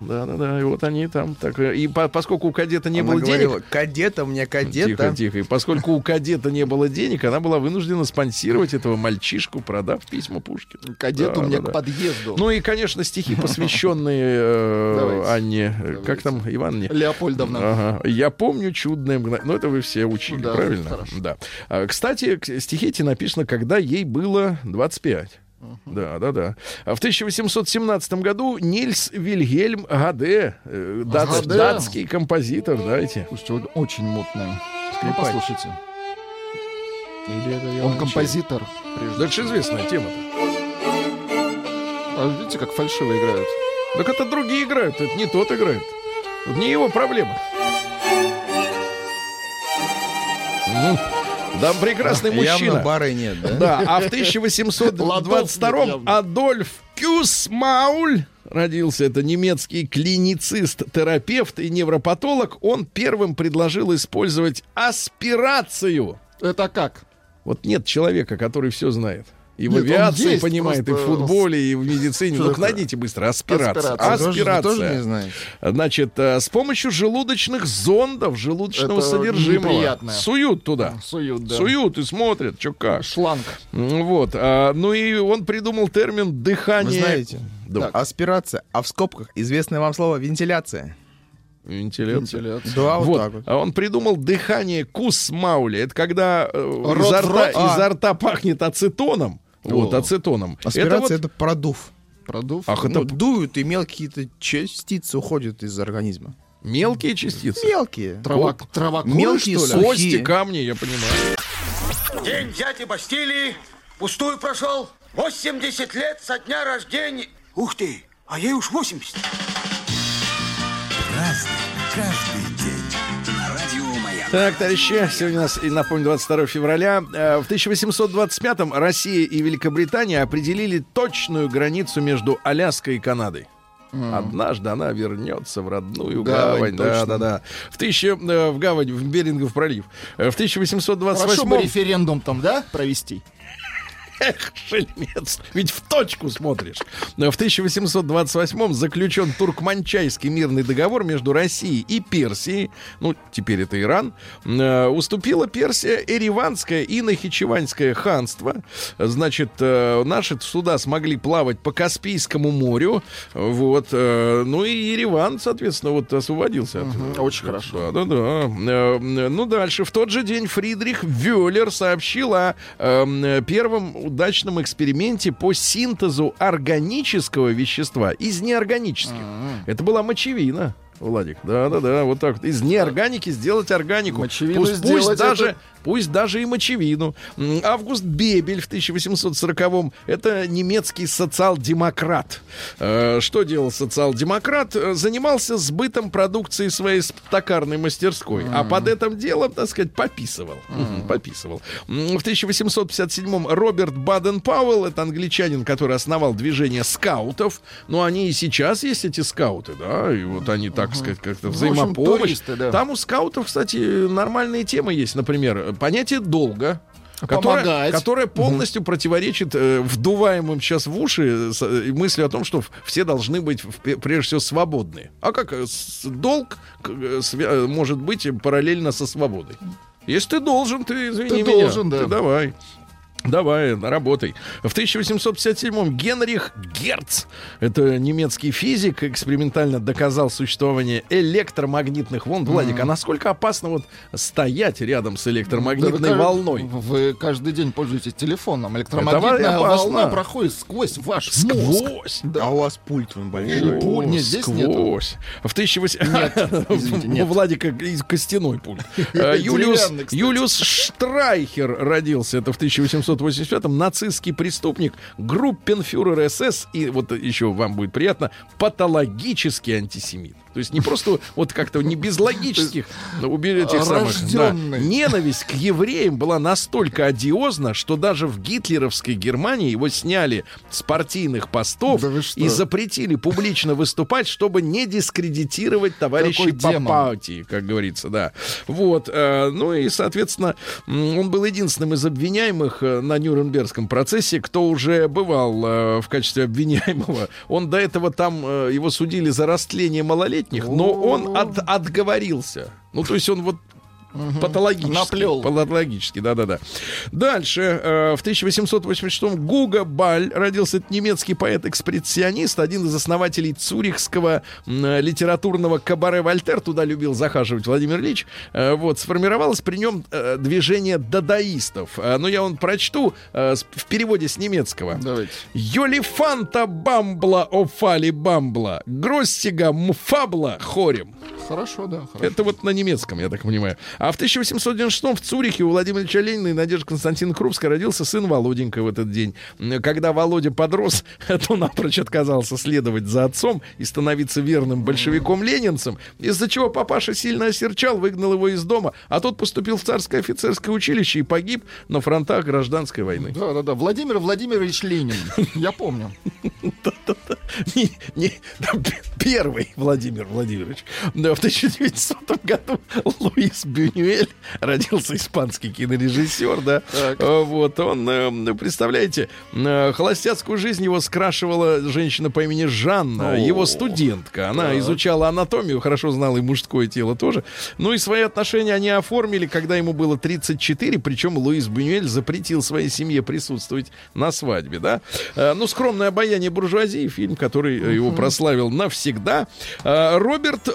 Да, да, да. И вот они там так. И по- поскольку у кадета не Она было говорила, денег. кадета мне кадета. Тихо, тихо. И поскольку у кадета не было денег, она была вынуждена спонсировать этого мальчишку, продав письма Пушкину. Кадет у Да, меня да, к да. подъезду. Ну и, конечно, стихи, [laughs] посвященные э. Анне. Как там, Иванне? Леопольдовна. Ага. Я помню чудное мгновение. Ну, это вы все учили, Да, правильно? Да. А, Кстати, стихи эти написано, когда ей было 25. Да, да, да. А в 1817 году Нильс Вильгельм Гаде, э, дац- Гаде. датский композитор, знаете. Слушайте, он очень мутный. Ну, послушайте. Он композитор. прежде это же известная тема. А видите, как фальшиво играют? Так это другие играют, это не тот играет. Это не его проблема. Ну, Да, прекрасный мужчина. Явно бары нет, да? Да, а в 1822 Адольф Кюсмауль родился. Это немецкий клиницист, терапевт и невропатолог. Он первым предложил использовать аспирацию. Это как? Вот нет человека, который все знает. И в Нет, он авиации есть, понимает, и в футболе, и в медицине. Ну, найдите быстро. Аспирация. Аспирация. А тоже- Аспирация. тоже не знаешь. Значит, э, с помощью желудочных зондов, желудочного Это содержимого неприятное. суют туда. Суют, да. Суют и смотрят, что как. Шланг. Вот. а, ну и он придумал термин Вы дыхание. знаете, Да. аспирация, а в скобках известное вам слово вентиляция. Вентиляция. Вентиляция. Да, вот, Вот. так вот. А он придумал дыхание кусмаули. Это когда э, Рот изо, в рта, рот. А. изо рта пахнет ацетоном. Вот, ацетоном. Аспирация Это это, продув. Продув. Ах, Ну, это дуют, и мелкие какие-то частицы уходят из организма. вот мелкие частицы. Мелкие. Трава, трава Мелкие что ли? сухие. Кости, камни, я понимаю. День дяди Бастилии пустую прошел. 80 лет со дня рождения. Ух ты, а ей уж 80. Разный, каждый Так, товарищи, сегодня у нас, и напомню, 22 февраля. Э, В 1825-м Россия и Великобритания определили точную границу между Аляской и Канадой. Однажды она вернется в родную гавань. Гавань, Да, да, да. В, тысяча, э, в гавань, в Берингов пролив. Э, В Хорошо бы 1828 референдум там, да, провести? Эх, шельмец, ведь в точку смотришь. Но В 1828-м заключен Туркманчайский мирный договор между Россией и Персией, ну, теперь это Иран, Э, уступила Персия Эреванское и Нахичеванское ханство. Значит, э, наши суда смогли плавать по Каспийскому морю, вот, э, ну и Ереван, соответственно, вот освободился. от- Мгм, очень хорошо. Да, да, да. Ну, дальше. В тот же день Фридрих Вёллер сообщил о э, первом удачном эксперименте по синтезу органического вещества из неорганических. Это была мочевина. Владик, да-да-да, вот так вот. Из неорганики сделать органику. Мочевину пусть, пусть даже, это- пусть даже и мочевину. Август Бебель в 1840-м это немецкий социал-демократ. Э, Что делал социал-демократ? Э, Занимался сбытом продукции своей токарной мастерской. А под этим делом, так сказать, пописывал. Мгм, Пописывал. В 1857-м Роберт Баден-Пауэлл, это англичанин, который основал движение скаутов. Но они и сейчас есть, эти скауты, да, и вот они, так сказать, как-то В общем, взаимопомощь. туристы, да. Там у скаутов, кстати, нормальные темы есть. Например, понятие долга. Которое, Помогать. которое полностью противоречит э, вдуваемым сейчас в уши с- э, мысли о том, что все должны быть в- прежде всего свободные. А как э, с- долг э, свя- э, может быть параллельно со свободой? Если ты должен, ты извини Ты меня. должен, да. Ты давай. Давай, работай. В 1857-м Генрих Герц, это немецкий физик, экспериментально доказал существование электромагнитных волн. Владик, а насколько опасно вот стоять рядом с электромагнитной Да вы- волной? Вы каждый день пользуетесь телефоном. Электромагнитная волна проходит сквозь ваш мозг. Сквозь. А у вас пульт он большой. О, нет, здесь нету. сквозь. В 1800... [laughs] извините, нет. Владика и костяной пульт. [laughs] Э, Юлиус. Юлиус Штрайхер родился. Это в 1885-м. Нацистский преступник, группенфюрер СС. И вот еще вам будет приятно, патологический антисемит. То есть не просто вот как-то не без логических этих самых, да. Ненависть к евреям была настолько одиозна, что даже в гитлеровской Германии его сняли с партийных постов Да и запретили публично выступать, чтобы не дискредитировать товарищей по партии, как говорится, да. Вот, э, ну и, соответственно, он был единственным из обвиняемых э, на Нюрнбергском процессе, кто уже бывал э, в качестве обвиняемого. Он до этого там, его судили за растление малолетних, но он от- отговорился. Ну, то есть он вот Патологически. Наплел. Патологически, да-да-да. Дальше. э, в 1886-м Гуга Баль родился немецкий поэт-экспрессионист, один из основателей цюрихского м, э, литературного кабаре «Вольтер». Туда любил захаживать Владимир Ильич. Э, вот. Сформировалось при нем э, движение дадаистов. Э, ну, я вам прочту э, в переводе с немецкого. Давайте. Йолифанта бамбла офали бамбла, гроссига мфабла хорем. Хорошо, да. Хорошо. Это вот на немецком, я так понимаю. А в 1896 в Цюрихе у Владимира Ильича Ленина и Надежды Константина Крупской родился сын Володенька в этот день. Когда Володя подрос, [laughs] то напрочь отказался следовать за отцом и становиться верным большевиком-ленинцем, из-за чего папаша сильно осерчал, выгнал его из дома, а тот поступил в царское офицерское училище и погиб на фронтах гражданской войны. Да, да, да. Владимир Владимирович Ленин. Я помню. [laughs] Не- первый Владимир Владимирович. Да, в 1900 году Луис Бюнюэль родился испанский кинорежиссер, да. Э, Вот он, э, представляете, э, холостяцкую жизнь его скрашивала женщина по имени Жанна, О, его студентка. Она изучала анатомию, хорошо знала и мужское тело тоже. Ну и свои отношения они оформили, когда ему было 34, причем Луис Бюнюэль запретил своей семье присутствовать на свадьбе, да. Ну, скромное обаяние буржуазии, фильм, который его прославил навсегда. Роберт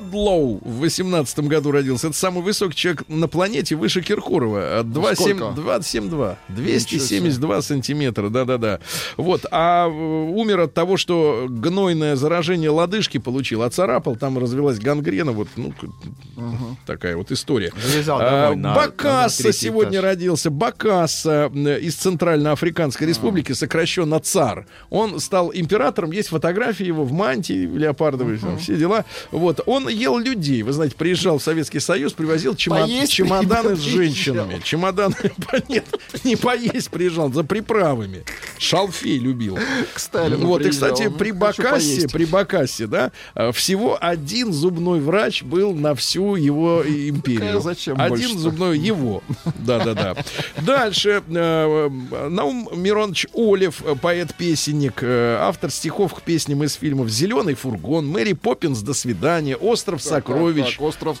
Уодлоу в 18 году родился. Это самый высокий человек на планете, выше Киркорова. Э, 2,7 Сколько? 2,72. 272 сантиметра, да-да-да. Вот, а э, умер от того, что гнойное заражение лодыжки получил, оцарапал, там развелась гангрена, вот, ну, к- такая вот история. А, на- Бакасса на сегодня этаж. родился. Бакасса э, из Центральноафриканской республики, сокращенно ЦАР. Он стал императором. Есть фотографии его в мантии леопардовой, там все дела. Вот. Он ел людей. Вы знаете, приезжал в Советский Союз, привозил чема- Поесть чемоданы с женщинами. Чемоданы... [laughs] Нет, не поесть приезжал, за приправами. Шалфей любил. К Сталину Вот, и, приезжал. кстати, при Хочу Бакассе, поесть. при Бакассе, да, э, всего один зубной врач был на всю его и- империю. Какая зачем Один больше-то? зубной его. Да-да-да. Дальше. э, э, Наум Миронович Олев, э, поэт-песенник, э, автор стихов к песням из фильмов «Зеленый фургон», «Мэри Поппинс. До свидания», «Остров Так, так, сокровищ». так, остров.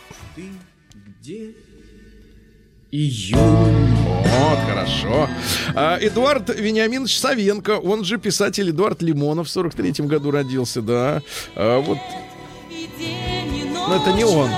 Вот, хорошо. А, Эдуард Вениаминович Савенко, он же писатель Эдуард Лимонов в 43-м году родился, да. А, вот Но это не он.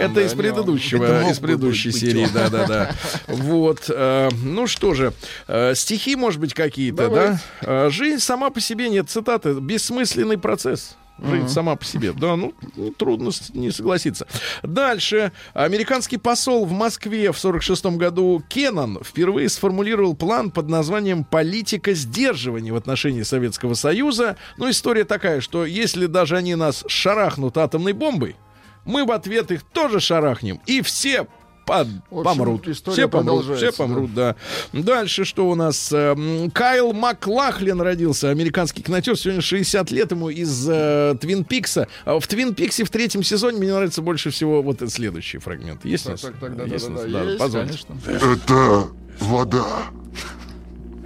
Это да, из не предыдущего, Это из предыдущей быть серии, он. да, да, да. Вот, э, ну что же, э, стихи, может быть, какие-то, да? Э, Жизнь сама по себе нет, цитаты, бессмысленный процесс. Жизнь сама по себе. Да, ну, ну, трудно не согласиться. Дальше. Американский посол в Москве в 46 году Кеннон впервые сформулировал план под названием «Политика сдерживания в отношении Советского Союза». Ну, история такая, что если даже они нас шарахнут атомной бомбой, мы в ответ их тоже шарахнем, и все под- общем, помрут. Все помрут, все помрут, да. Дальше что у нас? Эм, Кайл Маклахлин родился, американский кинотер, сегодня 60 лет ему из э, Твин Пикса. А в Твин Пиксе в третьем сезоне мне нравится больше всего вот этот следующий фрагмент. Есть у Так, нас? так, так, да, да, Есть да, у нас? да, есть, позвольте. конечно. Это вода.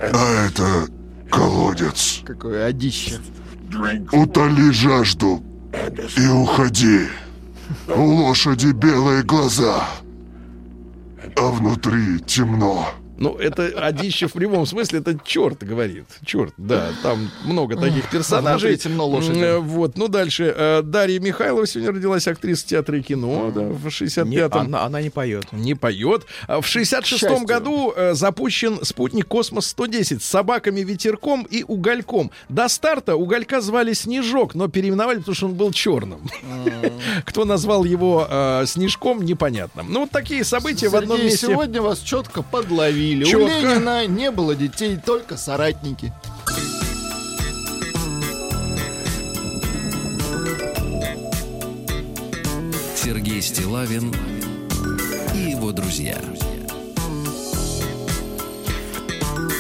А это колодец. Какое одище. Утоли жажду и уходи. У лошади белые глаза, а внутри темно. Ну, это Одищев в прямом смысле, это черт говорит. Черт, да, там много таких персонажей. темно лошади. Э, Вот, ну дальше. Э, Дарья Михайлова сегодня родилась, актриса театра и кино, да, в Не, 65-м. она, она не поет. Не поет. А В 66 счастью. году э, запущен спутник Космос-110 с собаками Ветерком и Угольком. До старта Уголька звали Снежок, но переименовали, потому что он был черным. Кто назвал его э, Снежком, непонятно. Ну, вот такие события в одном месте. сегодня вас четко подловили. У Чётко. Ленина не было детей, только соратники. Сергей Стилавин и его друзья.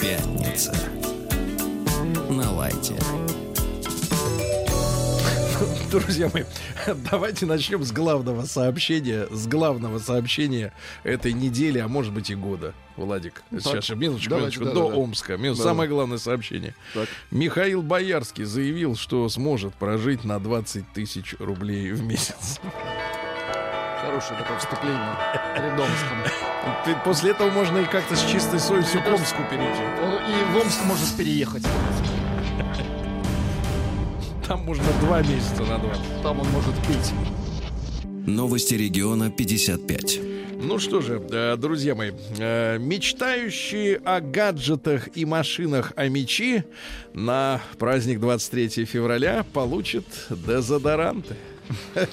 Пятница. На лайте. Друзья мои, [laughs] давайте начнем с главного сообщения, с главного сообщения этой недели, а может быть и года. Владик, сейчас же минуточку, давайте, минуточку, да, до да. Омска. Да. Самое главное сообщение. Так. Михаил Боярский заявил, что сможет прожить на 20 тысяч рублей в месяц. Хорошее такое вступление перед Омском. Ты- После этого можно и как-то с чистой совестью к Омску перейти. И в Омск может переехать. Там можно два месяца на 20. Там он может пить. Новости региона 55. Ну что же, э, друзья мои, э, мечтающие о гаджетах и машинах о мечи на праздник 23 февраля получат дезодоранты. [laughs]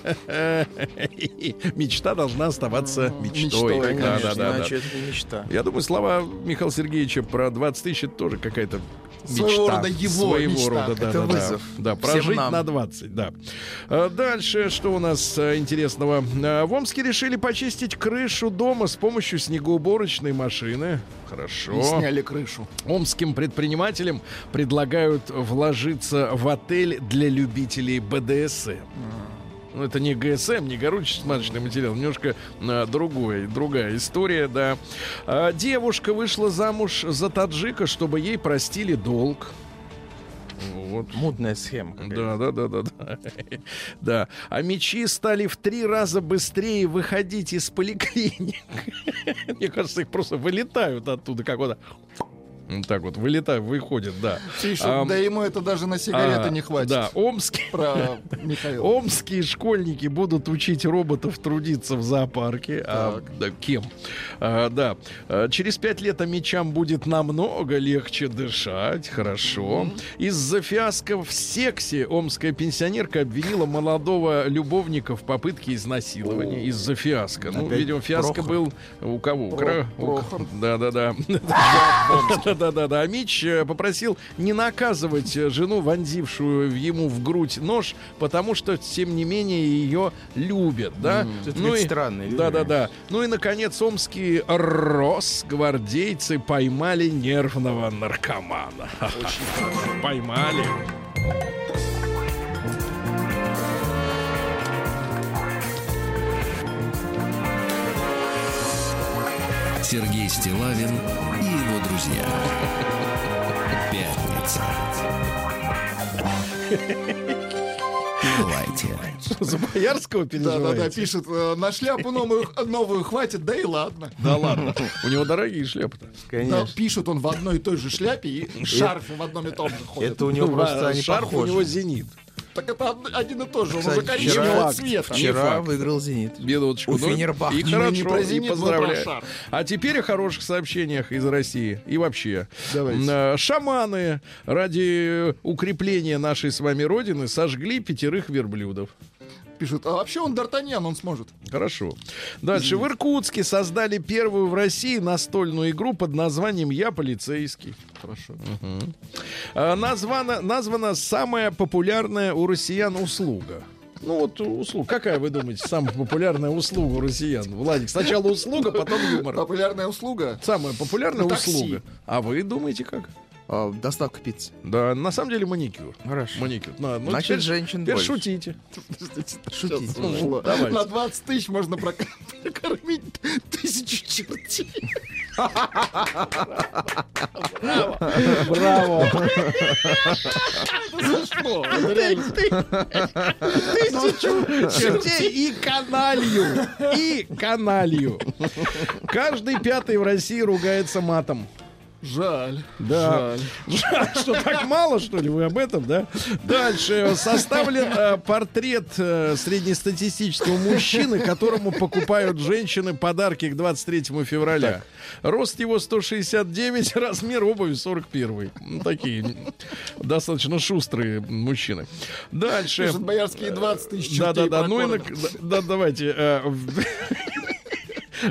Мечта должна оставаться мечтой. Мечтой, Да, конечно, да, да, да. Иначе это не мечта. Я думаю, слова Михаила Сергеевича про 20 тысяч это тоже какая-то Своего мечта. рода его Своего мечта. рода, да, Это да, да. вызов Да, всем прожить нам. на 20, да. А Дальше, что у нас а, интересного? А, В Омске решили почистить крышу дома с помощью снегоуборочной машины. Хорошо. И сняли крышу. Омским предпринимателям предлагают вложиться в отель для любителей БДСМ. Ну, это не ГСМ, не горючий смазочный материал, немножко а, другой, другая история, да. А, девушка вышла замуж за таджика, чтобы ей простили долг. Вот. Мутная схема. Да, да, да, да, да. [laughs] Да. А мечи стали в три раза быстрее выходить из поликлиник. [laughs] Мне кажется, их просто вылетают оттуда, как вот так вот вылетают, выходят, да. Пишут, Ам, да ему это даже на сигареты А, не хватит. Да, омские, Про Михаила. омские школьники будут учить роботов трудиться в зоопарке. А, да, кем? А, да. А, через пять лет мечам будет намного легче дышать. Хорошо. Из-за фиаско в сексе омская пенсионерка обвинила молодого любовника в попытке изнасилования. Из-за фиаско. Ну, Опять видимо, фиаско Прохор. был у кого? Кра- Прохор. Да-да-да. [laughs] Да-да-да. А Мич э, попросил не наказывать э, жену, вонзившую в- ему в грудь нож, потому что, тем не менее, ее любят, да? Это Ну и- странные люди. Да-да-да. Ну и, наконец, омские росгвардейцы поймали нервного наркомана. [laughs] Поймали. Сергей Стилавин друзья. Пятница. На лайте. За Боярского Да, да, да, переживаете? пишет, э, на шляпу новую, новую хватит, да и ладно. Да ладно. У него дорогие шляпы-то. Да, Конечно. пишет он в одной и той же шляпе и шарфе в одном и том же ходит. Это у него просто они шарф у похожи. него зенит. Так это од- один и тот же, он Кстати, уже коричневого вчера- цвета. Вчера выиграл «Зенит». Минуточку. У ну. И Мы хорошо, не про «Зенит», поздравляю. «Шар». А теперь о хороших сообщениях из России и вообще. Давайте. Э, Шаманы ради укрепления нашей с вами родины сожгли пятерых верблюдов. Пишут, а вообще он Д'Артаньян, он сможет. Хорошо. Дальше. В Иркутске создали первую в России настольную игру под названием «Я полицейский». Хорошо. А, Названа, названа самая популярная у россиян услуга. Ну вот услуга. Какая, вы думаете, самая популярная услуга у россиян? Владик, сначала услуга, потом юмор. Популярная услуга. Самая популярная Такси. услуга. А вы думаете как? А, доставка пиццы. Да, на самом деле маникюр. Хорошо. Маникюр. На, ну, Значит, теперь, женщин теперь больше. шутите. Шутите. Давайте. На 20 тысяч можно прок- прокормить тысячу чертей. Браво. Что? Это реально. Чертей и каналью. И каналью. Каждый пятый в России ругается матом. Жаль. Да. Жаль. Жаль, что так мало, что ли, вы об этом, да? Дальше. Составлен э, портрет э, среднестатистического мужчины, которому покупают женщины подарки к 23 февраля. Рост его 169, [laughs] размер обуви 41. Ну, такие достаточно шустрые мужчины. Дальше. Пишут, боярские 20 тысяч Да, да, чертей да. Ну и на- да, давайте. э, [laughs]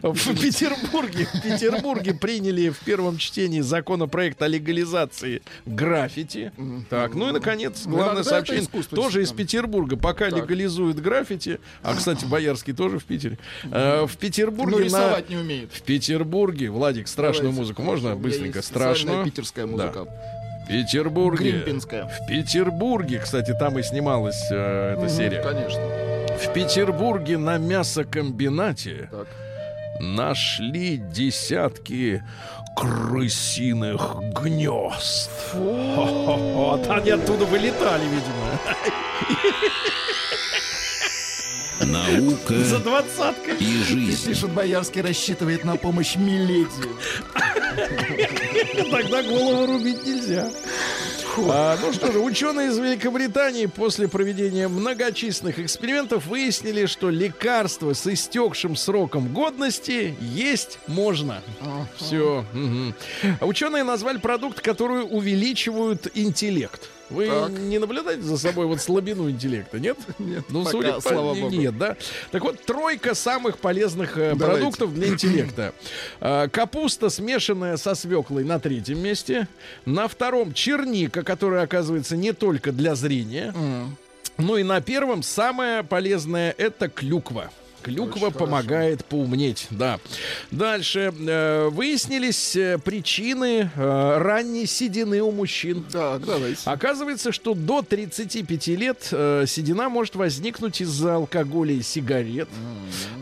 в- Петербурге, в Петербурге приняли в первом чтении законопроект о легализации граффити. Так, ну и наконец, Ну, главное иногда сообщение тоже из. Петербурга. Пока легализуют граффити, а кстати Боярский тоже в Питере. э, В Петербурге на рисовать не умеет. в Петербурге, Владик, страшную Давайте. музыку можно быстренько? Страшную. питерская музыка. В Петербурге. Гримпинская. В Петербурге, кстати, там и снималась э, эта Мгм, серия. Конечно. В Петербурге на мясокомбинате Так. Нашли десятки крысиных гнезд. Вот они оттуда вылетали, видимо. Наука За двадцаткой. и жизнь. Пишут, Боярский рассчитывает на помощь Миледи. Тогда голову рубить нельзя. А, ну что же, ученые из Великобритании после проведения многочисленных экспериментов выяснили, что лекарство с истекшим сроком годности есть можно. Все. Ученые назвали продукт, который увеличивают интеллект. Вы Так. не наблюдаете за собой вот слабину интеллекта, нет? [laughs] Нет, Ну, пока, судя по- слава богу. Нет, да. Так вот, тройка самых полезных э, Давайте. продуктов для [clears throat] интеллекта. А, Капуста, смешанная со свеклой, на третьем месте. На втором черника, которая оказывается не только для зрения. М. Ну и на первом самое полезное это клюква. Клюква Очень помогает поумнеть, да. Дальше э, выяснились э, причины э, ранней седины у мужчин. Так, давайте. Оказывается, что до 35 лет э, седина может возникнуть из-за алкоголя и сигарет.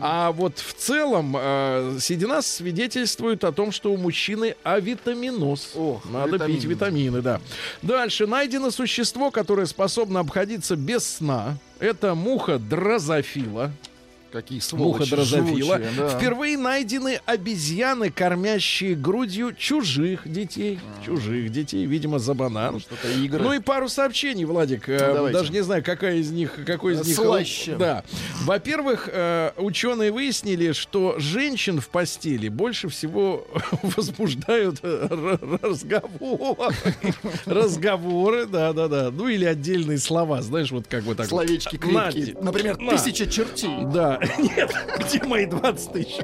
А вот в целом э, седина свидетельствует о том, что у мужчины авитаминоз. Ох, Надо витамины. пить витамины, да. Дальше найдено существо, которое способно обходиться без сна. Это муха дрозофила. Какие Муха сволочи дрозофила. живучие, да. Впервые найдены обезьяны, кормящие грудью чужих детей. Чужих детей, видимо, за банан. Что-то игры. Ну и пару сообщений, Владик. Э, давайте. Даже не знаю, какая из них, какой из них. Слаще. Да. Во-первых, э, ученые выяснили, что женщин в постели больше всего [laughs] возбуждают э, [laughs] разговоры. Разговоры, да, да, да. Ну или отдельные слова, знаешь, вот как бы так. Словечки крепкие. Например, На. тысяча чертей. Да, [laughs] нет, где мои 20 тысяч?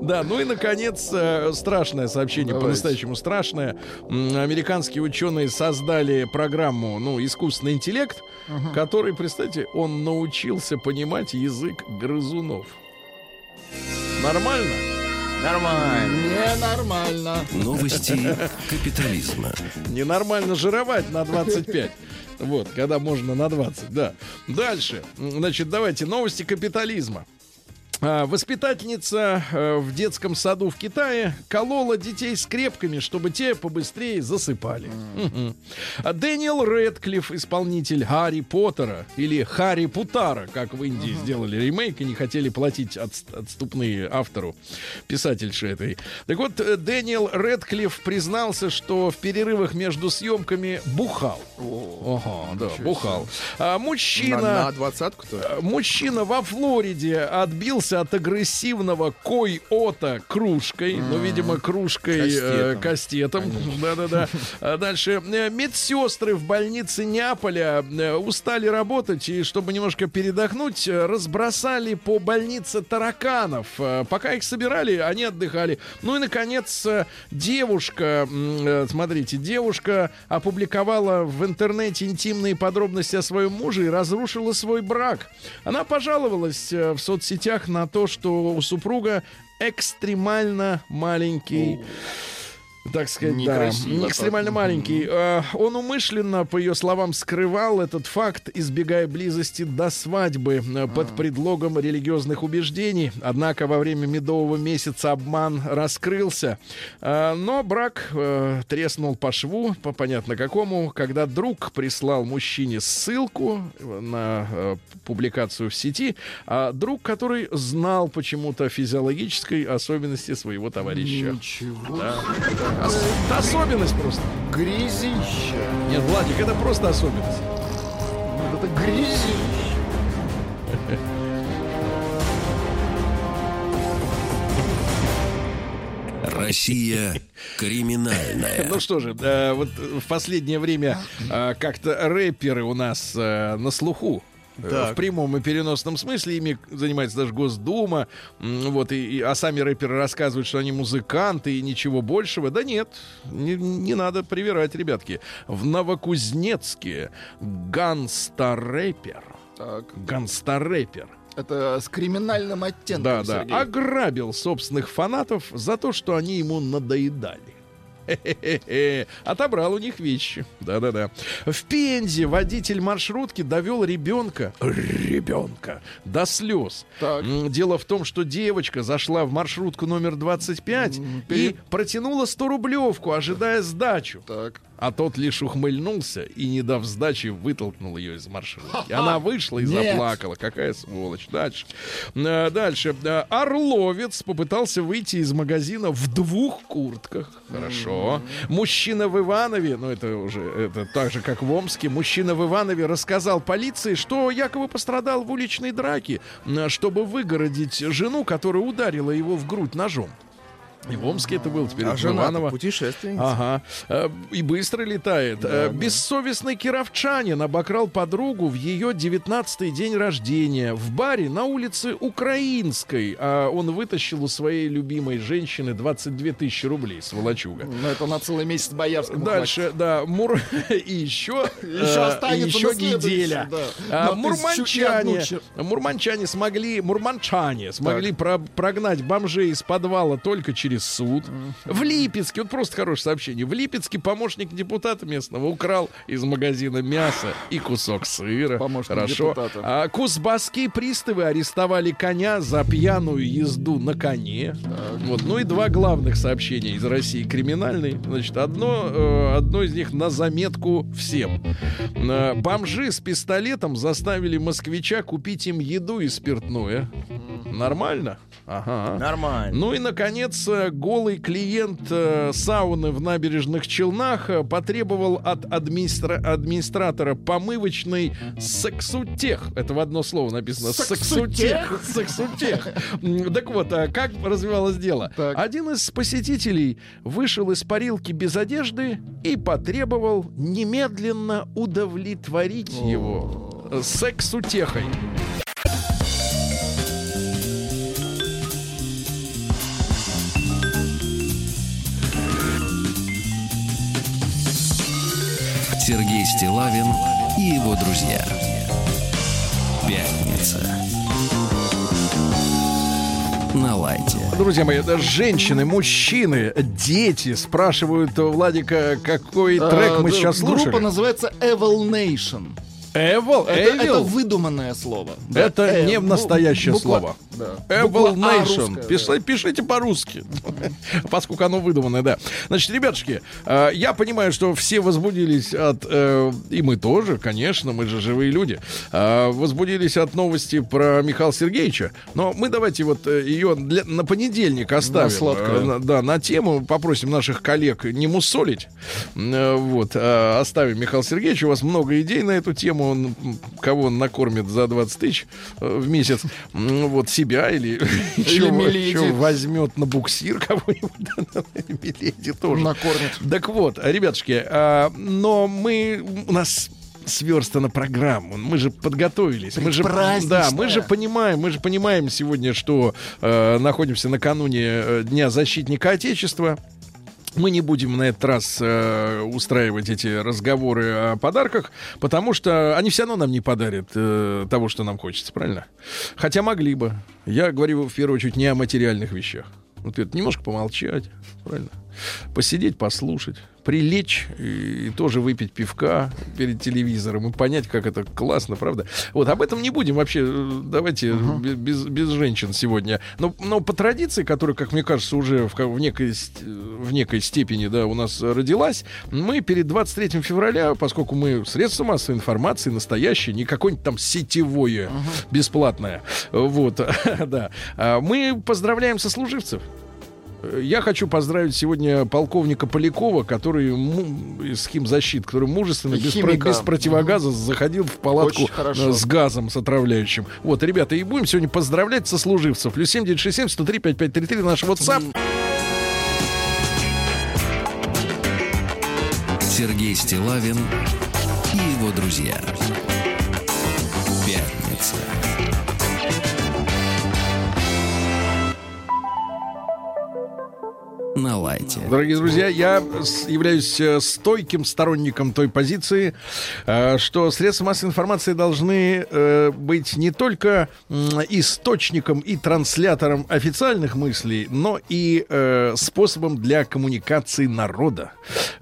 Да, ну и, наконец, э, страшное сообщение, по-настоящему страшное. Американские ученые создали программу, ну, искусственный интеллект, который, представьте, он научился понимать язык грызунов. Нормально? Нормально. Ненормально. Новости капитализма. Ненормально жировать на 25. Вот, когда можно на 20, да. Дальше. Значит, давайте новости капитализма. А, Воспитательница э, в детском саду в Китае колола детей скрепками, чтобы те побыстрее засыпали. А Дэниел Рэдклифф, исполнитель Гарри Поттера или Харри Путара, как в Индии сделали ремейк и не хотели платить отст- отступные автору, писательше этой. Так вот, э, Дэниел Рэдклифф признался, что в перерывах между съемками бухал. Ага, да, бухал. А мужчина... На, на двадцатку-то? Мужчина во Флориде отбился от агрессивного кой-ота кружкой. Ну, видимо, кружкой э, кастетом. [laughs] Да-да-да. А Дальше. Э, Медсестры в больнице Неаполя э, устали работать и, чтобы немножко передохнуть, э, разбросали по больнице тараканов. Пока их собирали, они отдыхали. Ну и, наконец, девушка, смотрите, девушка опубликовала в интернете интимные подробности о своем муже и разрушила свой брак. Она пожаловалась в соцсетях на то, что у супруга экстремально маленький так сказать, Некрасиво да, экстремально так. маленький. Э, Он умышленно, по ее словам, скрывал этот факт, избегая близости до свадьбы э, под предлогом религиозных убеждений. Однако во время медового месяца обман раскрылся. Э, Но брак э, треснул по шву, по понятно какому, когда друг прислал мужчине ссылку на э, публикацию в сети, а друг, который знал почему-то физиологической особенности своего товарища. Ничего. Да. Ос- это особенность просто. Грязища. Нет, Владик, это просто особенность. Вот Это грязища. Россия криминальная. Ну что же, вот в последнее время э, как-то рэперы у нас э, на слуху. Э, Так. В прямом и переносном смысле ими занимается даже Госдума. Вот, и, и- а сами рэперы рассказывают, что они музыканты и ничего большего. Да нет, не, не надо привирать, ребятки. В Новокузнецке ганстарэпер. Так. Ганстарэпер. Это с криминальным оттенком, Да, да. Сергей. Ограбил собственных фанатов за то, что они ему надоедали. Отобрал у них вещи. Да-да-да. В Пензе водитель маршрутки довел ребенка, ребенка, до слез. Так. Дело в том, что девочка зашла в маршрутку номер 25 и пере- протянула 100 рублевку, ожидая сдачу. Так. А тот лишь ухмыльнулся и, не дав сдачи, вытолкнул ее из маршрутки. Она вышла и Нет. заплакала. Какая сволочь. Дальше. Э, Дальше. Э, Орловец попытался выйти из магазина в двух куртках. Хорошо. Мужчина в Иванове, ну это уже это так же, как в Омске, мужчина в Иванове рассказал полиции, что якобы пострадал в уличной драке, э, чтобы выгородить жену, которая ударила его в грудь ножом. И в Омске это было теперь А в Иваново. путешественница. Ага. Э, И быстро летает. Э, Бессовестный кировчанин обокрал подругу в ее 19-й день рождения в баре на улице Украинской. А он вытащил у своей любимой женщины 22 тысячи рублей, сволочуга. Ну, это на целый месяц боярскому Дальше, да, мур... [laughs] и еще, Еще э, останется еще на следующий, неделя. да. А, мурманчане, мурманчане смогли, мурманчане смогли про- прогнать бомжей из подвала только через суд. В Липецке, вот просто хорошее сообщение, в Липецке помощник депутата местного украл из магазина мясо и кусок сыра. Помощник Хорошо. депутата. А кузбасские приставы арестовали коня за пьяную езду на коне. Вот. Ну и два главных сообщения из России криминальные. Значит, одно, э, одно из них на заметку всем. Э, Бомжи с пистолетом заставили москвича купить им еду и спиртное. Нормально? Ага. Нормально. Ну и, наконец, голый клиент э, сауны в набережных Челнах э, потребовал от администра- администратора помывочной сексутех. Это в одно слово написано. Сексутех. Сексутех. Так вот, а как развивалось дело? Так. Один из посетителей вышел из парилки без одежды и потребовал немедленно удовлетворить его сексутехой. Сергей Стилавин и его друзья. Пятница. На лайте. Друзья мои, это женщины, мужчины, дети спрашивают у Владика, какой трек А, мы да, сейчас слушали. Группа называется Evil Nation. Evil? Это, это Evil? выдуманное слово. Это э, не настоящее буква- слово. Да. Буква А Nation. русская, Пиш- да. Пишите по-русски, [laughs] поскольку оно выдуманное, да. Значит, ребятушки, э, я понимаю, что все возбудились от, э, и мы тоже, конечно, мы же живые люди, э, возбудились от новости про Михаила Сергеевича, но мы давайте вот э, ее для- на понедельник оставим. сладкое. Э, на- да, на тему, попросим наших коллег не муссолить. Э, Вот, э, оставим Михаил Сергеевич, у вас много идей на эту тему, он, м, кого он накормит за 20 тысяч э, в месяц, вот себя или еще возьмет на буксир кого-нибудь, [laughs] Миледи тоже. Накормит. Так вот, ребятушки, а, но мы у нас сверстана программа. Мы же подготовились. Мы же, да, мы же понимаем, мы же понимаем сегодня, что э, находимся накануне э, Дня защитника Отечества. Мы не будем на этот раз э, устраивать эти разговоры о подарках, потому что они все равно нам не подарят э, того, что нам хочется, правильно? Хотя могли бы. Я говорю в первую очередь не о материальных вещах. Вот это немножко помолчать, правильно? Посидеть, послушать, прилечь и, и тоже выпить пивка перед телевизором и понять, как это классно, правда? Вот об этом не будем вообще. э, Давайте бе- без, без женщин сегодня. Но, но по традиции, которая, как мне кажется, уже в, в, некой, ст- в некой степени да, у нас родилась, мы перед 23 февраля, поскольку мы средства массовой информации настоящие, не какое-нибудь там сетевое, бесплатное, вот, [laughs] да, а мы поздравляем сослуживцев. Я хочу поздравить сегодня полковника Полякова, который из химзащит, который мужественно, без, про- без противогаза заходил в палатку э, с газом, с отравляющим. Вот, ребята, и будем сегодня поздравлять сослуживцев. Плюс 7967 103 5533 наш WhatsApp. Сергей Стилавин и его друзья. Пятница. На лайте. Дорогие друзья, я являюсь э, стойким сторонником той позиции, э, что средства массовой информации должны э, быть не только источником и транслятором официальных мыслей, но и способом для коммуникации народа,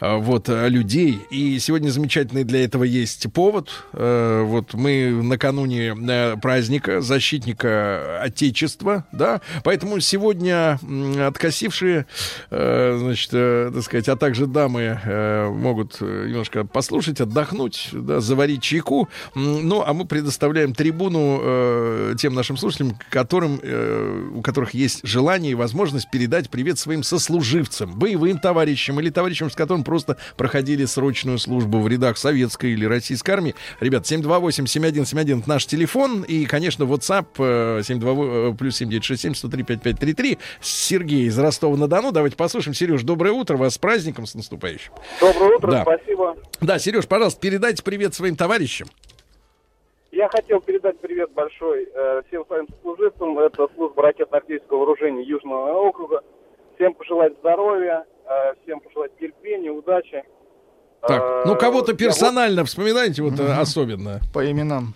вот, людей. И сегодня замечательный для этого есть повод. Вот мы накануне праздника защитника Отечества, да, поэтому сегодня откосившие, значит, э, так сказать, а также дамы э, могут э, немножко послушать, отдохнуть, да, заварить чайку. Ну, а мы предоставляем трибуну э, тем нашим слушателям, которым, э, у которых есть желание и возможность передать привет своим сослуживцам, боевым товарищам или товарищам, с которым просто проходили срочную службу в рядах советской или российской армии. Ребят, 728-7171 наш телефон. И, конечно, WhatsApp э, 728 плюс 7967 103 5533. Сергей из Ростова-на-Дону. Давайте послушаем. Сереж, доброе утро. Вас с праздником, с наступающим. Доброе утро, Да. спасибо. Да, Сереж, пожалуйста, передайте привет своим товарищам. Я хотел передать привет большой э, всем своим служивцам. Это служба ракетно-артиллерийского вооружения Южного округа. Всем пожелать здоровья, э, всем пожелать терпения, удачи. Так, Э, ну кого-то я персонально вспоминайте вот э, особенно. По именам.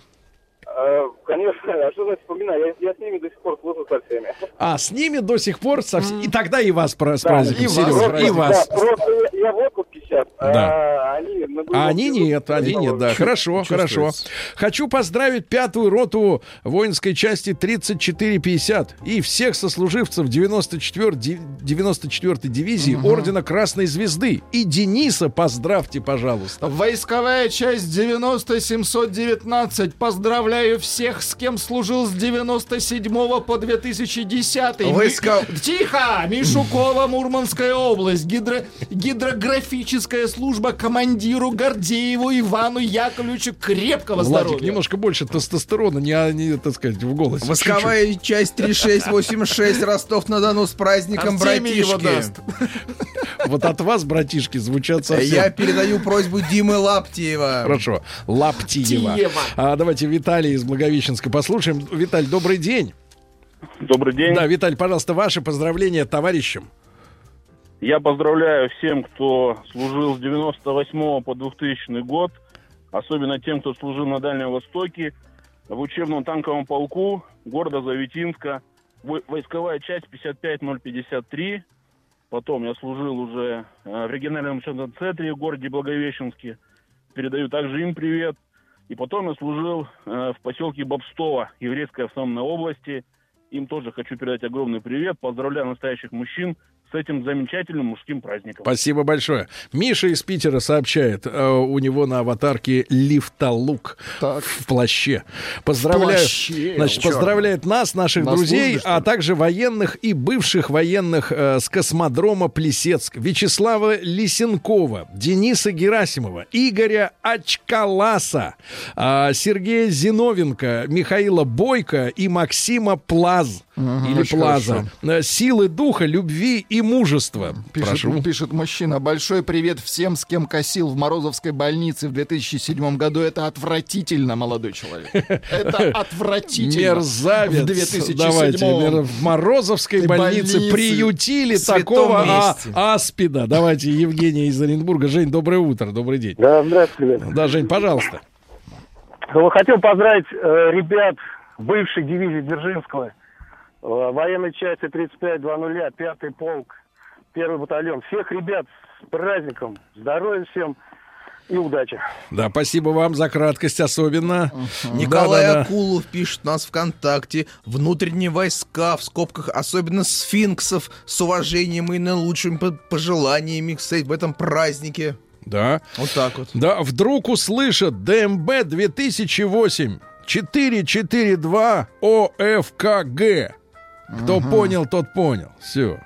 Э, конечно, а что значит вспоминаю? Я, я с ними до сих пор служу со всеми. А, с ними до сих пор совсем... И тогда и вас про- с Да, праздником, и вас, Сереж, с и вас. Да, просто я, я в отпуске сейчас. Да. а они, А они нет, они нет, да. Хорошо, хорошо. Хочу поздравить пятую роту воинской части 3450 и всех сослуживцев 94 94-й дивизии Ордена Красной Звезды. И Дениса поздравьте, пожалуйста. Войсковая часть 90719. Поздравляю всех, с кем служил с 97 по 2010. Ми- Войска- Тихо! Мишукова, Мурманская область. Гидро... Гидрографическая служба командиру Гордееву Ивану Яковлевичу крепкого Владик, здоровья. немножко больше тестостерона, не, а не, так сказать, в голосе. Восковая часть 3686 Ростов-на-Дону с праздником, Артемий его братишки. даст. Чуть-чуть. Вот от вас, братишки, звучат совсем... Я передаю просьбу Димы Лаптиева. Хорошо. Лаптиева. Тиева. А, давайте Виталий из Благовещенска послушаем. Виталь, добрый день. Добрый день. Да, Виталь, пожалуйста, ваши поздравления товарищам. Я поздравляю всем, кто служил с 98 по 2000 год, особенно тем, кто служил на Дальнем Востоке, в учебном танковом полку города Завитинска, Вой- войсковая часть 55053. Потом я служил уже э, в региональном учебном центре в городе Благовещенске. Передаю также им привет. И потом я служил э, в поселке Бобстово, еврейской автономной области. Им тоже хочу передать огромный привет. Поздравляю настоящих мужчин с этим замечательным мужским праздником. Спасибо большое. Миша из Питера сообщает, э, у него на аватарке лифтолук в плаще. Поздравляю. плаще, Значит, черт. поздравляет нас, наших На друзей, службе, а также военных и бывших военных э, с космодрома Плесецк. Вячеслава Лисенкова, Дениса Герасимова, Игоря Очкаласа, а, Сергея Зиновенко, Михаила Бойко и Максима Плаз. или очень Плаза. Э, Силы духа, любви и мужества. Пишет, Прошу. пишет мужчина. Большой привет всем, с кем косил в Морозовской больнице в 2007 году. Это отвратительно, молодой человек. Это [laughs] отвратительно. Мерзавец. В 2007 Давайте, мер- в Морозовской больнице, больнице. приютили такого а- аспида. Давайте, Евгения из Оренбурга. Жень, доброе утро, добрый день. Да, здравствуйте. Да, Жень, пожалуйста. Хотел поздравить э, ребят бывшей дивизии Дзержинского, военной части 35-00, пятый полк, первый батальон. Всех ребят с праздником, здоровья всем и удачи. Да, спасибо вам за краткость особенно. Николай Да-да-да. Акулов пишет нас ВКонтакте. Внутренние войска, в скобках, особенно сфинксов, с уважением и наилучшими по- пожеланиями кстати, в этом празднике. Да. Вот так вот. Да, вдруг услышат ДМБ 2008 442 ОФКГ. Кто понял, тот понял. Все.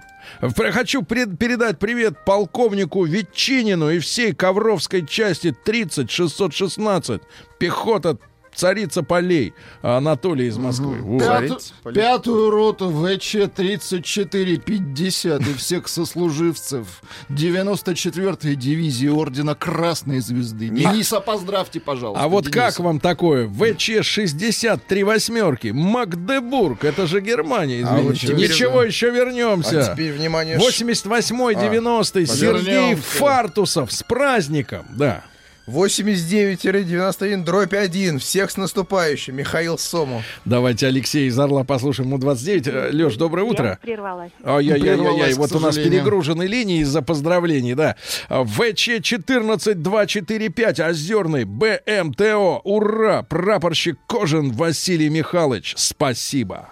Хочу пред- передать привет полковнику Ветчинину и всей Ковровской части 30616. Пехота царица полей. Анатолий из Москвы. Вот. Пяту- пятую роту ВЧ 3450 и всех сослуживцев 94-й дивизии Ордена Красной Звезды. Дениса поздравьте, пожалуйста. А вот Денис. как вам такое? ВЧ-63 восьмерки. Магдебург. Это же Германия, А вот извините. теперь- Ничего, еще вернемся. А теперь, внимание, ш- 88-й, А, 90-й. Сергей вернемся. Фартусов. С праздником. Да. 89-91, дробь 1. Всех с наступающим. Михаил Сомов. Давайте Алексей из Орла послушаем. Ему 29. Леш, доброе утро. Прервалась. Ай-яй-яй-яй, Прервалась, к вот у нас перегружены линии из-за поздравлений, да. ВЧ-14245, Озерный, БМТО, ура, прапорщик Кожин Василий Михайлович, спасибо.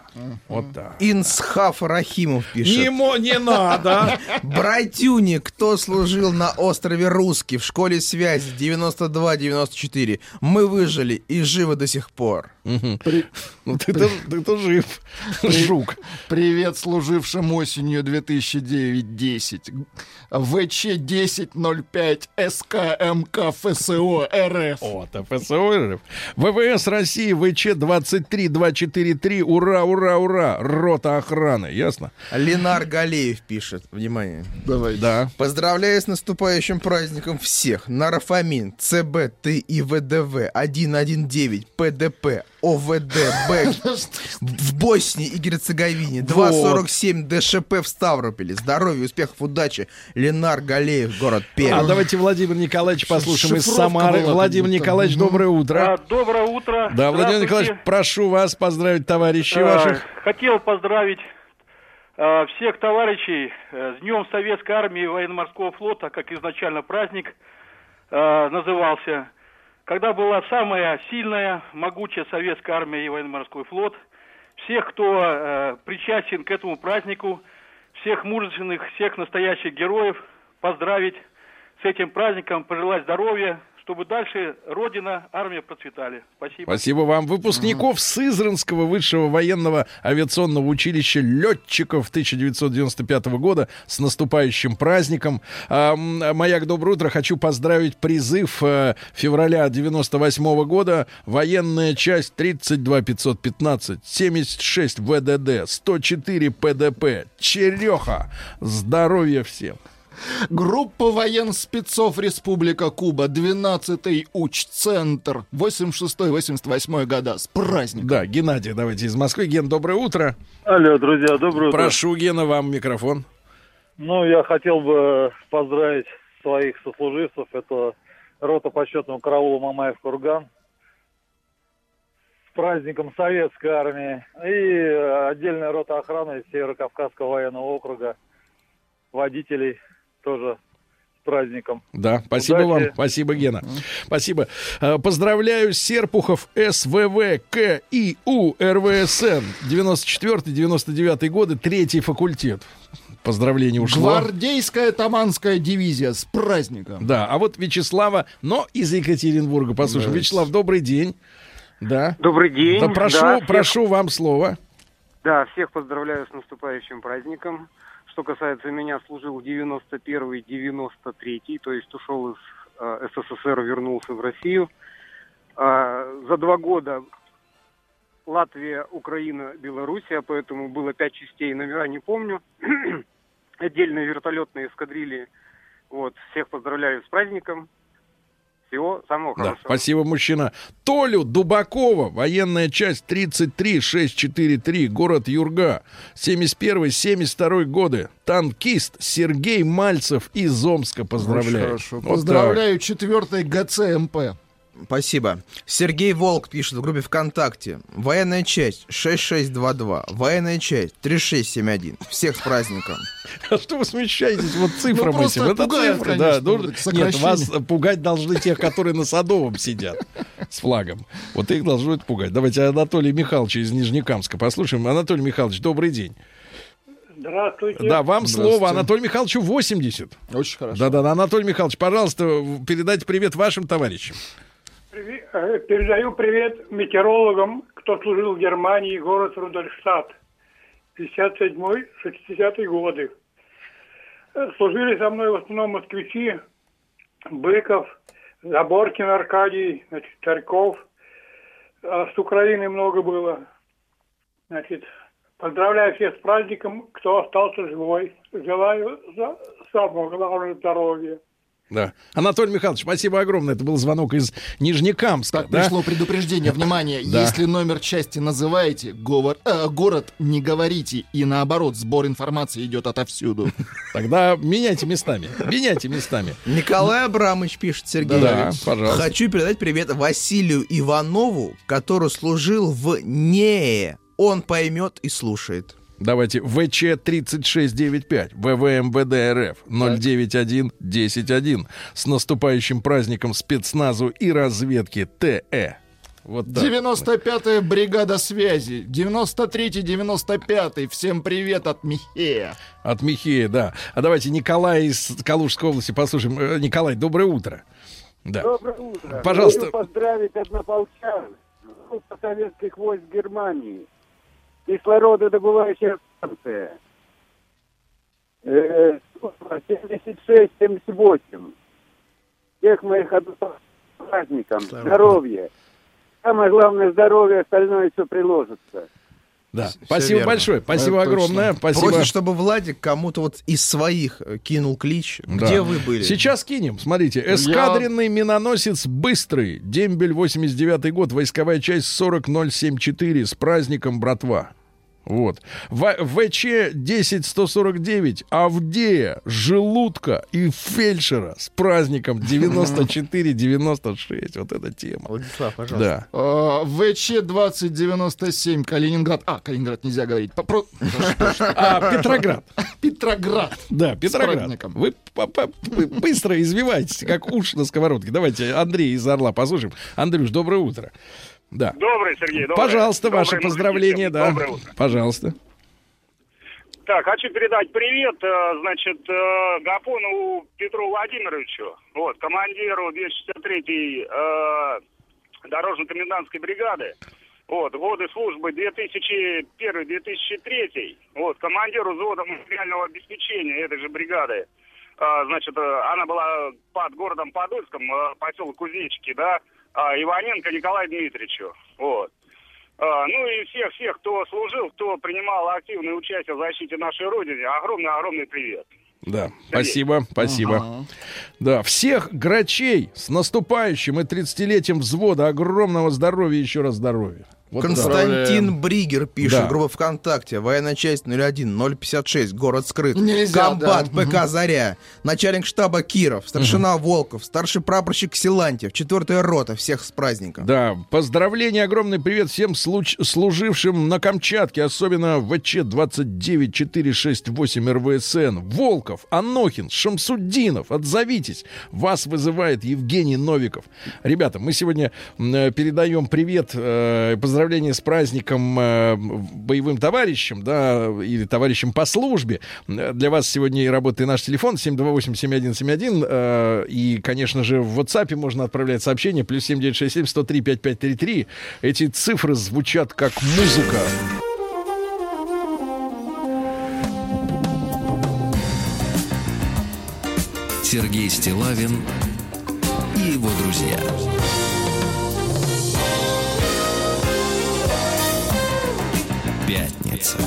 Вот так. Инсхаф Рахимов пишет. Не, мо- не надо. [laughs] Братюни, кто служил на острове Русский в школе связи 92-94. Мы выжили и живы до сих пор. Ну ты-то ты-то жив, жук. Привет служившим осенью 2009-10. ВЧ 1005 СКМК ФСО РФ. Вот, ФСО РФ. ВВС России ВЧ-23-243. Ура, ура, ура. Рота охраны, ясно? Ленар Галеев пишет. Внимание. Давай. Да. Поздравляю с наступающим праздником всех. Нарафамин, ЦБ, Т и ВДВ, 119, ПДП, ОВД, Б [laughs] в Боснии и Герцеговине, 247 ДШП в Ставрополе. Здоровья, успехов, удачи. Ленар Галеев, город Пермь. А давайте Владимир Николаевич послушаем из Самары. Владимир. Николаевич, доброе утро. Доброе утро. Да, Владимир. Николаевич, прошу вас поздравить товарищей А, ваших. Хотел поздравить а, всех товарищей э, с Днем Советской Армии и Военно-Морского флота, как изначально праздник а, назывался, когда была самая сильная, могучая Советская Армия и Военно-Морской флот. Всех, кто э, причастен к этому празднику, всех мужественных, всех настоящих героев поздравить с этим праздником, пожелать здоровья, чтобы дальше Родина, армия процветали. Спасибо. Спасибо вам. Выпускников Сызранского высшего военного авиационного училища летчиков 1995 года с наступающим праздником. А, Маяк, доброе утро. Хочу поздравить призыв э, февраля 98 года. Военная часть 32515, 76 ВДД, 104 ПДП. Череха. Здоровья всем. Группа военспецов Республика Куба, 12-й УЧ-центр, 86-88 года. С праздником. Да, Геннадий, давайте из Москвы. Ген, доброе утро. Алло, друзья, доброе утро. Прошу, Гена, вам микрофон. Ну, я хотел бы поздравить своих сослуживцев. Это рота почетного караула Мамаев Курган с праздником Советской Армии и отдельная рота охраны Северо-Кавказского военного округа, водителей тоже с праздником. Да, спасибо Удачи. вам, спасибо, Гена. Спасибо. Э, Поздравляю Серпухов СВВ КИУ РВСН 94-99 годы, третий факультет. Поздравление ушло. Гвардейская Таманская дивизия с праздником. Да, а вот Вячеслава, но из Екатеринбурга. Послушай, Давайте. Вячеслав, добрый день. Да. Добрый день. Да, прошу, Да, всех- прошу вам слово. Да, всех поздравляю с наступающим праздником. Что касается меня, служил 91-93, то есть ушел из э, СССР, вернулся в Россию. А, за два года Латвия, Украина, Белоруссия, поэтому было пять частей, номера не помню. [clears throat] Отдельные вертолетные эскадрильи. Вот, всех поздравляю с праздником. Всего самого Да, хорошего. спасибо, мужчина. Толю Дубакова, военная часть 33643, город Юрга, 71-72 годы. Танкист Сергей Мальцев из Омска. Поздравляю. Очень хорошо. Вот Поздравляю, четвертый ГЦМП. Спасибо. Сергей Волк пишет в группе ВКонтакте. Военная часть 6622. Военная часть 3671. Всех с праздником. А что вы смущаетесь вот цифрам Ну, этим? Это пугает, цифры, конечно, да. нет, вас пугать должны тех, которые на Садовом сидят с флагом. Вот их должно это пугать. Давайте Анатолий Михайлович из Нижнекамска послушаем. Анатолий Михайлович, добрый день. Здравствуйте. Да, вам слово. Анатолию Михайловичу 80. Очень хорошо. Да-да-да, Анатолий Михайлович, пожалуйста, передайте привет вашим товарищам. Э, Передаю привет метеорологам, кто служил в Германии, город Рудольштадт. 57-60 годы. Э, Служили со мной в основном москвичи, Быков, Заборкин Аркадий, значит, Царьков. А с Украины много было. Значит, поздравляю всех с праздником, кто остался живой. Желаю самого главного здоровья. Да. Анатолий Михайлович, спасибо огромное. Это был звонок из Нижнекамска. Так, да? пришло предупреждение. [laughs] Внимание, Да. если номер части называете, говор- э, город не говорите. И наоборот, сбор информации идет отовсюду. [laughs] Тогда меняйте местами. Меняйте местами. Николай Абрамович пишет, Сергей. Да, пожалуйста. Хочу передать привет Василию Иванову, который служил в НЕЭ. Он поймет и слушает. Давайте ВЧ 3695 ВВМВД РФ 091 101 с наступающим праздником спецназу и разведки ТЭ. Вот так. 95-я бригада связи. 93-й, 95-й. Всем привет от Михея. От Михея, да. А давайте Николай из Калужской области послушаем. Э, Николай, доброе утро. Да. Доброе утро. Пожалуйста. Хочу поздравить однополчан, группа советских войск Германии, кислорододобывающая станция. Э, 76-78. Всех моих праздником. Здоровья. Самое главное здоровье, остальное все приложится. Да. Всё Спасибо верно. большое. Спасибо Это точно. огромное. Спасибо. Просит, чтобы Владик кому-то вот из своих э, кинул клич. Да. Где вы были? Сейчас кинем. Смотрите. Эскадренный миноносец «Быстрый». Дембель, 89 год. Войсковая часть 40074. С праздником, братва. Вот. В- ВЧ 10149. Авдея, Желудка и Фельдшера. С праздником 94-96. Вот эта тема. Владислав, Да. Э, ВЧ 2097 Калининград. А, Калининград нельзя говорить. Попро- А, Петроград. Петроград. Да, Петроград. праздником. Вы, быстро извиваетесь, как уж на сковородке. Давайте Андрей из Орла послушаем. Андрюш, доброе утро. Да. Доброе, Сергей, доброе. Пожалуйста, мужики поздравления, всем. да. Доброе утро. Пожалуйста. Так, хочу передать привет, э, значит, э, Гапонову Петру Владимировичу, вот, командиру 263-й э, дорожно-комендантской бригады. Вот, годы службы 2001-2003, вот, командиру взвода материального обеспечения этой же бригады. А, значит, э, она была под городом Подольском, э, поселок Кузнечики, да, а, Иваненко Николаю Дмитриевичу, вот. А, Ну и всех-всех, кто служил, кто принимал активное участие в защите нашей Родины, огромный-огромный привет. Да, спасибо, спасибо. Да, всех грачей с наступающим и 30-летием взвода огромного здоровья, еще раз здоровья. Вот Константин Бригер пишет, Да. группа ВКонтакте, военная часть 01, 056, город скрыт. Нельзя, Комбат, да. ПК «Заря», начальник штаба Киров, старшина Волков, старший прапорщик Силантьев, четвертая рота, всех с праздником. Да, поздравления, огромный привет всем случ- служившим на Камчатке, особенно ВЧ 29468 РВСН, Волков, Анохин, Шамсуддинов, отзовитесь, вас вызывает Евгений Новиков. Ребята, мы сегодня э, передаем привет, э, поздравления с праздником э, боевым товарищам, да, или товарищам по службе. Для вас сегодня и работает наш телефон 728-7171, э, и, конечно же, в WhatsApp можно отправлять сообщение, плюс 7967 103 5533. Эти цифры звучат как музыка. Сергей Стилавин и его друзья. Пятница.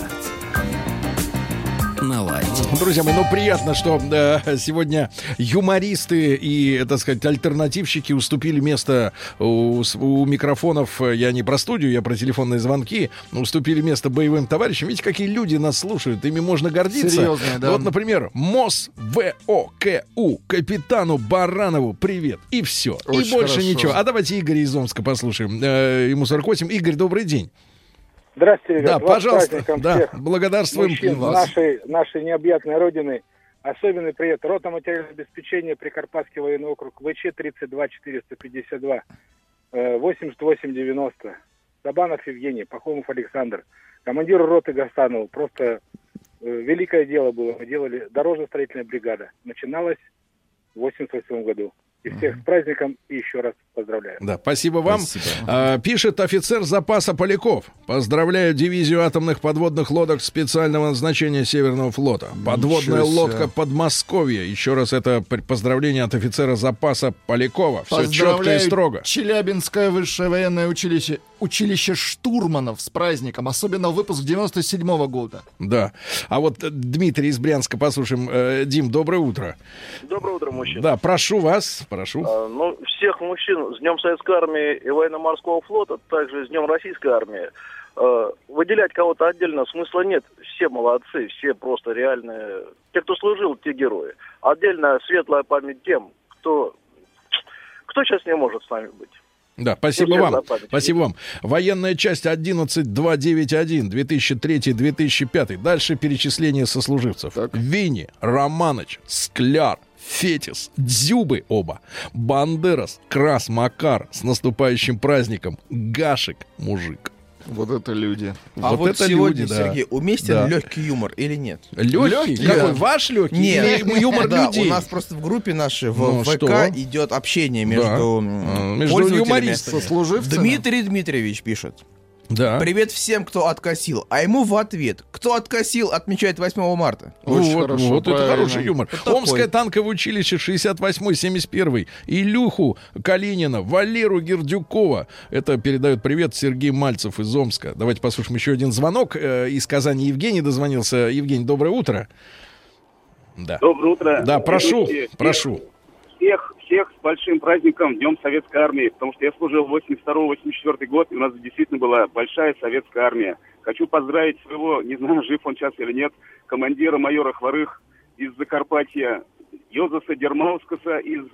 На лайте. Друзья мои, ну приятно, что э, сегодня юмористы и, так сказать, альтернативщики уступили место у, у микрофонов. Я не про студию, я про телефонные звонки. Уступили место боевым товарищам. Видите, какие люди нас слушают. Ими можно гордиться. Серьезные, да. Вот, например, МОС ВОКУ капитану Баранову привет. И все. И Очень больше хорошо. ничего. А давайте Игоря из Омска послушаем. Э, ему 48. Игорь, добрый день. Здравствуйте, Да, ребят. Вас пожалуйста. Да, всех благодарствуем мужчин вас. нашей, нашей необъятной родины. Особенный привет. Рота материального обеспечения Прикарпатский военный округ ВЧ 32 452 э, 8890. Сабанов Евгений, Пахомов Александр. Командиру роты Гастанову. Просто э, великое дело было. Мы делали дорожно-строительная бригада. Начиналась в 88 году. И всех с праздником и еще раз поздравляю. Да, спасибо вам. А, пишет офицер запаса Поляков. Поздравляю дивизию атомных подводных лодок специального назначения Северного флота. Подводная лодка Подмосковье. Еще раз это поздравление от офицера запаса Полякова. Все четко и строго. Челябинское высшее военное училище, училище штурманов с праздником, особенно выпуск 97 года. Да. А вот э, Дмитрий из Брянска, послушаем. Э, Дим, доброе утро. Доброе утро, мужчина. Да, прошу вас, прошу. А, ну, всех мужчин с Днем Советской Армии и Военно-Морского флота, также с Днем Российской Армии. А, выделять кого-то отдельно смысла нет. Все молодцы, все просто реальные. Те, кто служил, те герои. Отдельно светлая память тем, кто, кто сейчас не может с нами быть. Да, спасибо вам. Спасибо вам. Военная часть 11291, 2003-2005. Дальше перечисление сослуживцев. Винни, Романыч, Скляр, Фетис, Дзюбы оба, Бандерас, Крас, Макар, с наступающим праздником, Гашек, мужик. Вот это люди. А вот, это сегодня, люди, да. Сергей, уместен Да. легкий юмор или нет? Легкий? Какой? Ваш легкий? Нет, Или юмор да, людей? у нас просто в группе нашей, в Ну, ВК, что? идет общение между, Да. между юмористами. Дмитрий Дмитриевич пишет. Да. Привет всем, кто откосил. А ему в ответ. Кто откосил, отмечает 8 марта. вот, вот это хороший юмор. Вот такой. Омское танковое училище 68-71. Илюху Калинина, Валеру Гердюкова. Это передает привет Сергей Мальцев из Омска. Давайте послушаем еще один звонок. Э, из Казани Евгений дозвонился. Евгений, доброе утро. Да. Доброе утро. Да, прошу, Ведущие. прошу. Всех, всех с большим праздником, Днем Советской Армии, потому что я служил 82-84 год, и у нас действительно была большая советская армия. Хочу поздравить своего, не знаю, жив он сейчас или нет, командира майора Хворых из Закарпатья, Йозеса Дермаускаса из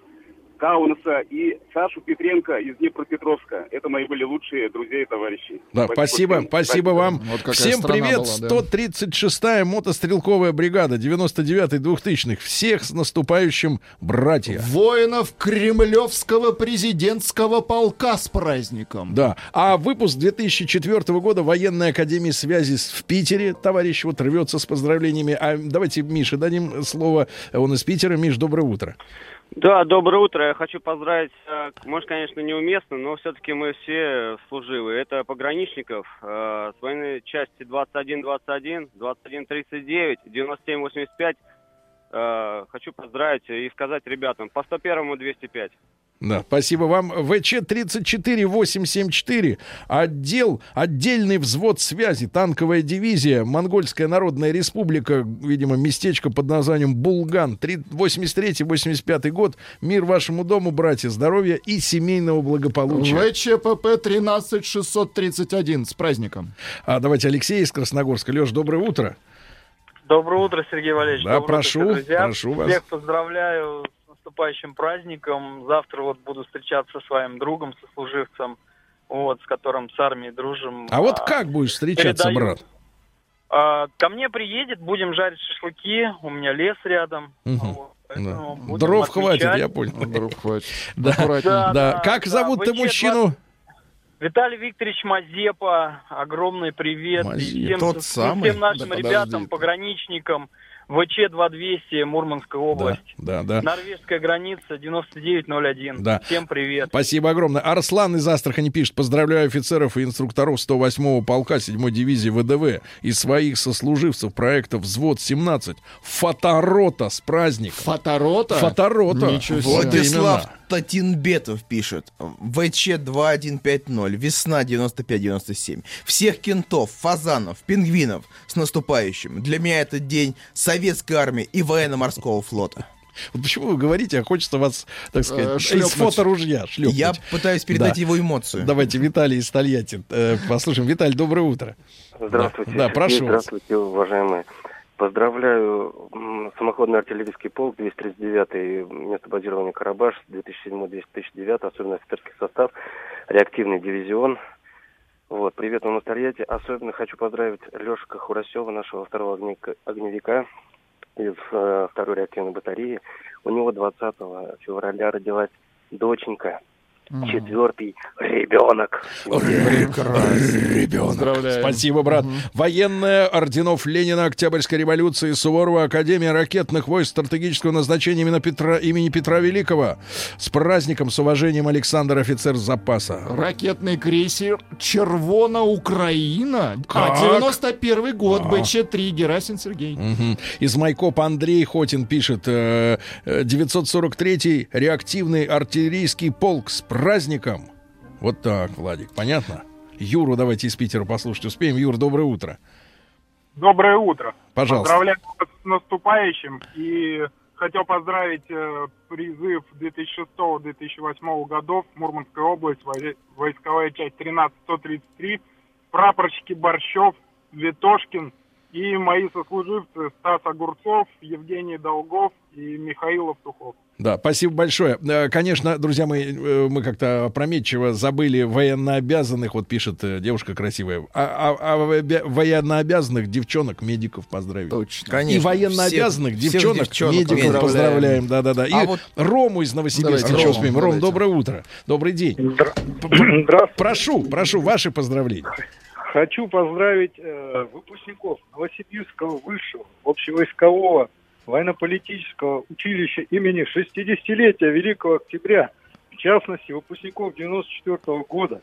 Каунаса и Сашу Петренко из Днепропетровска. Это мои были лучшие друзья и товарищи. Да, спасибо, всем. спасибо вам. Вот Всем привет, была, да. 136-я мотострелковая бригада, 99-2000-х. Всех с наступающим, братья. Воинов Кремлевского президентского полка с праздником. Да. А выпуск 2004 года Военной Академии Связи с- в Питере, товарищ, вот рвется с поздравлениями. А давайте Мише дадим слово. Он из Питера. Миш, доброе утро. Да, доброе утро. Я хочу поздравить, э, может, конечно, неуместно, но все-таки мы все служивые. Это пограничников э, с военной части 2121, 2139, 9785. э, хочу поздравить и сказать ребятам по 101-му 205. Да, спасибо вам. ВЧ-34874, отдел, отдельный взвод связи, танковая дивизия, Монгольская Народная Республика, видимо, местечко под названием Булган, 83-85 год. Мир вашему дому, братья, здоровья и семейного благополучия. ВЧПП 13631 с праздником. А давайте Алексей из Красногорска. Леш, доброе утро. Доброе утро, Сергей Валерьевич. Да, Доброе прошу, утро, друзья. прошу вас. Всех поздравляю наступающим праздником. Завтра вот буду встречаться с своим другом, сослуживцем, вот, с которым с армией дружим. А вот А, как будешь встречаться, передаю. брат? а, ко мне приедет, будем жарить шашлыки, у меня лес рядом. Мгм. поэтому Да. Дров отмечать. хватит, я понял. [laughs] Дров хватит. [laughs] Да, да. Да, Как да, зовут ты ВЧ-20. мужчину? Виталий Викторович Мазепа, огромный привет. И Мазепа. всем, Тот самый? всем нашим Да ребятам, подожди. пограничникам, ВЧ-2200, Мурманская область. Да, да. Норвежская граница, 9901. Да. Всем привет. Спасибо огромное. Арслан из Астрахани пишет. Поздравляю офицеров и инструкторов 108-го полка 7-й дивизии ВДВ и своих сослуживцев проекта «Взвод-17». Фоторота с праздником. Фоторота? Фоторота. Ничего себе. Владислав именно. Татинбетов пишет. ВЧ-2150, весна 95-97. Всех кентов, фазанов, пингвинов с наступающим. Для меня этот день советской армии и военно-морского флота. Вот почему вы говорите, а хочется вас, так сказать, Э, из шлепнуть. фоторужья шлепнуть. Я пытаюсь передать Да. его эмоцию. Давайте Виталий из Тольятти э, послушаем. Виталий, доброе утро. Здравствуйте. Да, Сергей, прошу вас. Здравствуйте, уважаемые. Поздравляю самоходный артиллерийский полк 239 место базирования Карабаш 2007-2009, особенно офицерский состав, реактивный дивизион. Вот, привет вам на Тольятти. Особенно хочу поздравить Лешика Хурасева, нашего второго огневика из э, второй реактивной батареи. У него 20 февраля родилась доченька. Четвертый ребенок. Ребенок. Поздравляем. Спасибо, брат. Военная орденов Ленина, Октябрьской революции, Суворова, Академия ракетных войск стратегического назначения имени Петра, имени Петра Великого. С праздником, с уважением, Александр, офицер запаса. Ракетный крейсер Червона Украина. Как? А 91 год, А. БЧ-3, Герасин Сергей. Мгм. Из Майкопа Андрей Хотин пишет, э, э, 943-й реактивный артиллерийский полк с праздником. Вот так, Владик, понятно? Юру давайте из Питера послушать успеем. Юр, доброе утро. Доброе утро. Пожалуйста. Поздравляю вас с наступающим. И хотел поздравить э, призыв 2006-2008 годов Мурманская область, вой- войсковая часть 13133, прапорщики Борщев, Ветошкин и мои сослуживцы Стас Огурцов, Евгений Долгов и Михаил Автухов. Да, спасибо большое. Э, Конечно, друзья мои, э, мы как-то опрометчиво забыли военнообязанных, вот пишет э, девушка красивая, а, а- а военнообязанных девчонок, медиков поздравить. Точно. И Конечно. военнообязанных Всех- всех девчонок, девчонок медиков поздравляем. поздравляем. Да-да-да. И А вот- Рому из Новосибирска Давайте еще Рому, успеем. Ром, доброе утро. Добрый день. [clears throat] Здравствуйте. Прошу, прошу, ваши поздравления. Хочу поздравить э, выпускников Новосибирского высшего общевойскового военно-политического училища имени 60-летия Великого Октября, в частности, выпускников 94 года,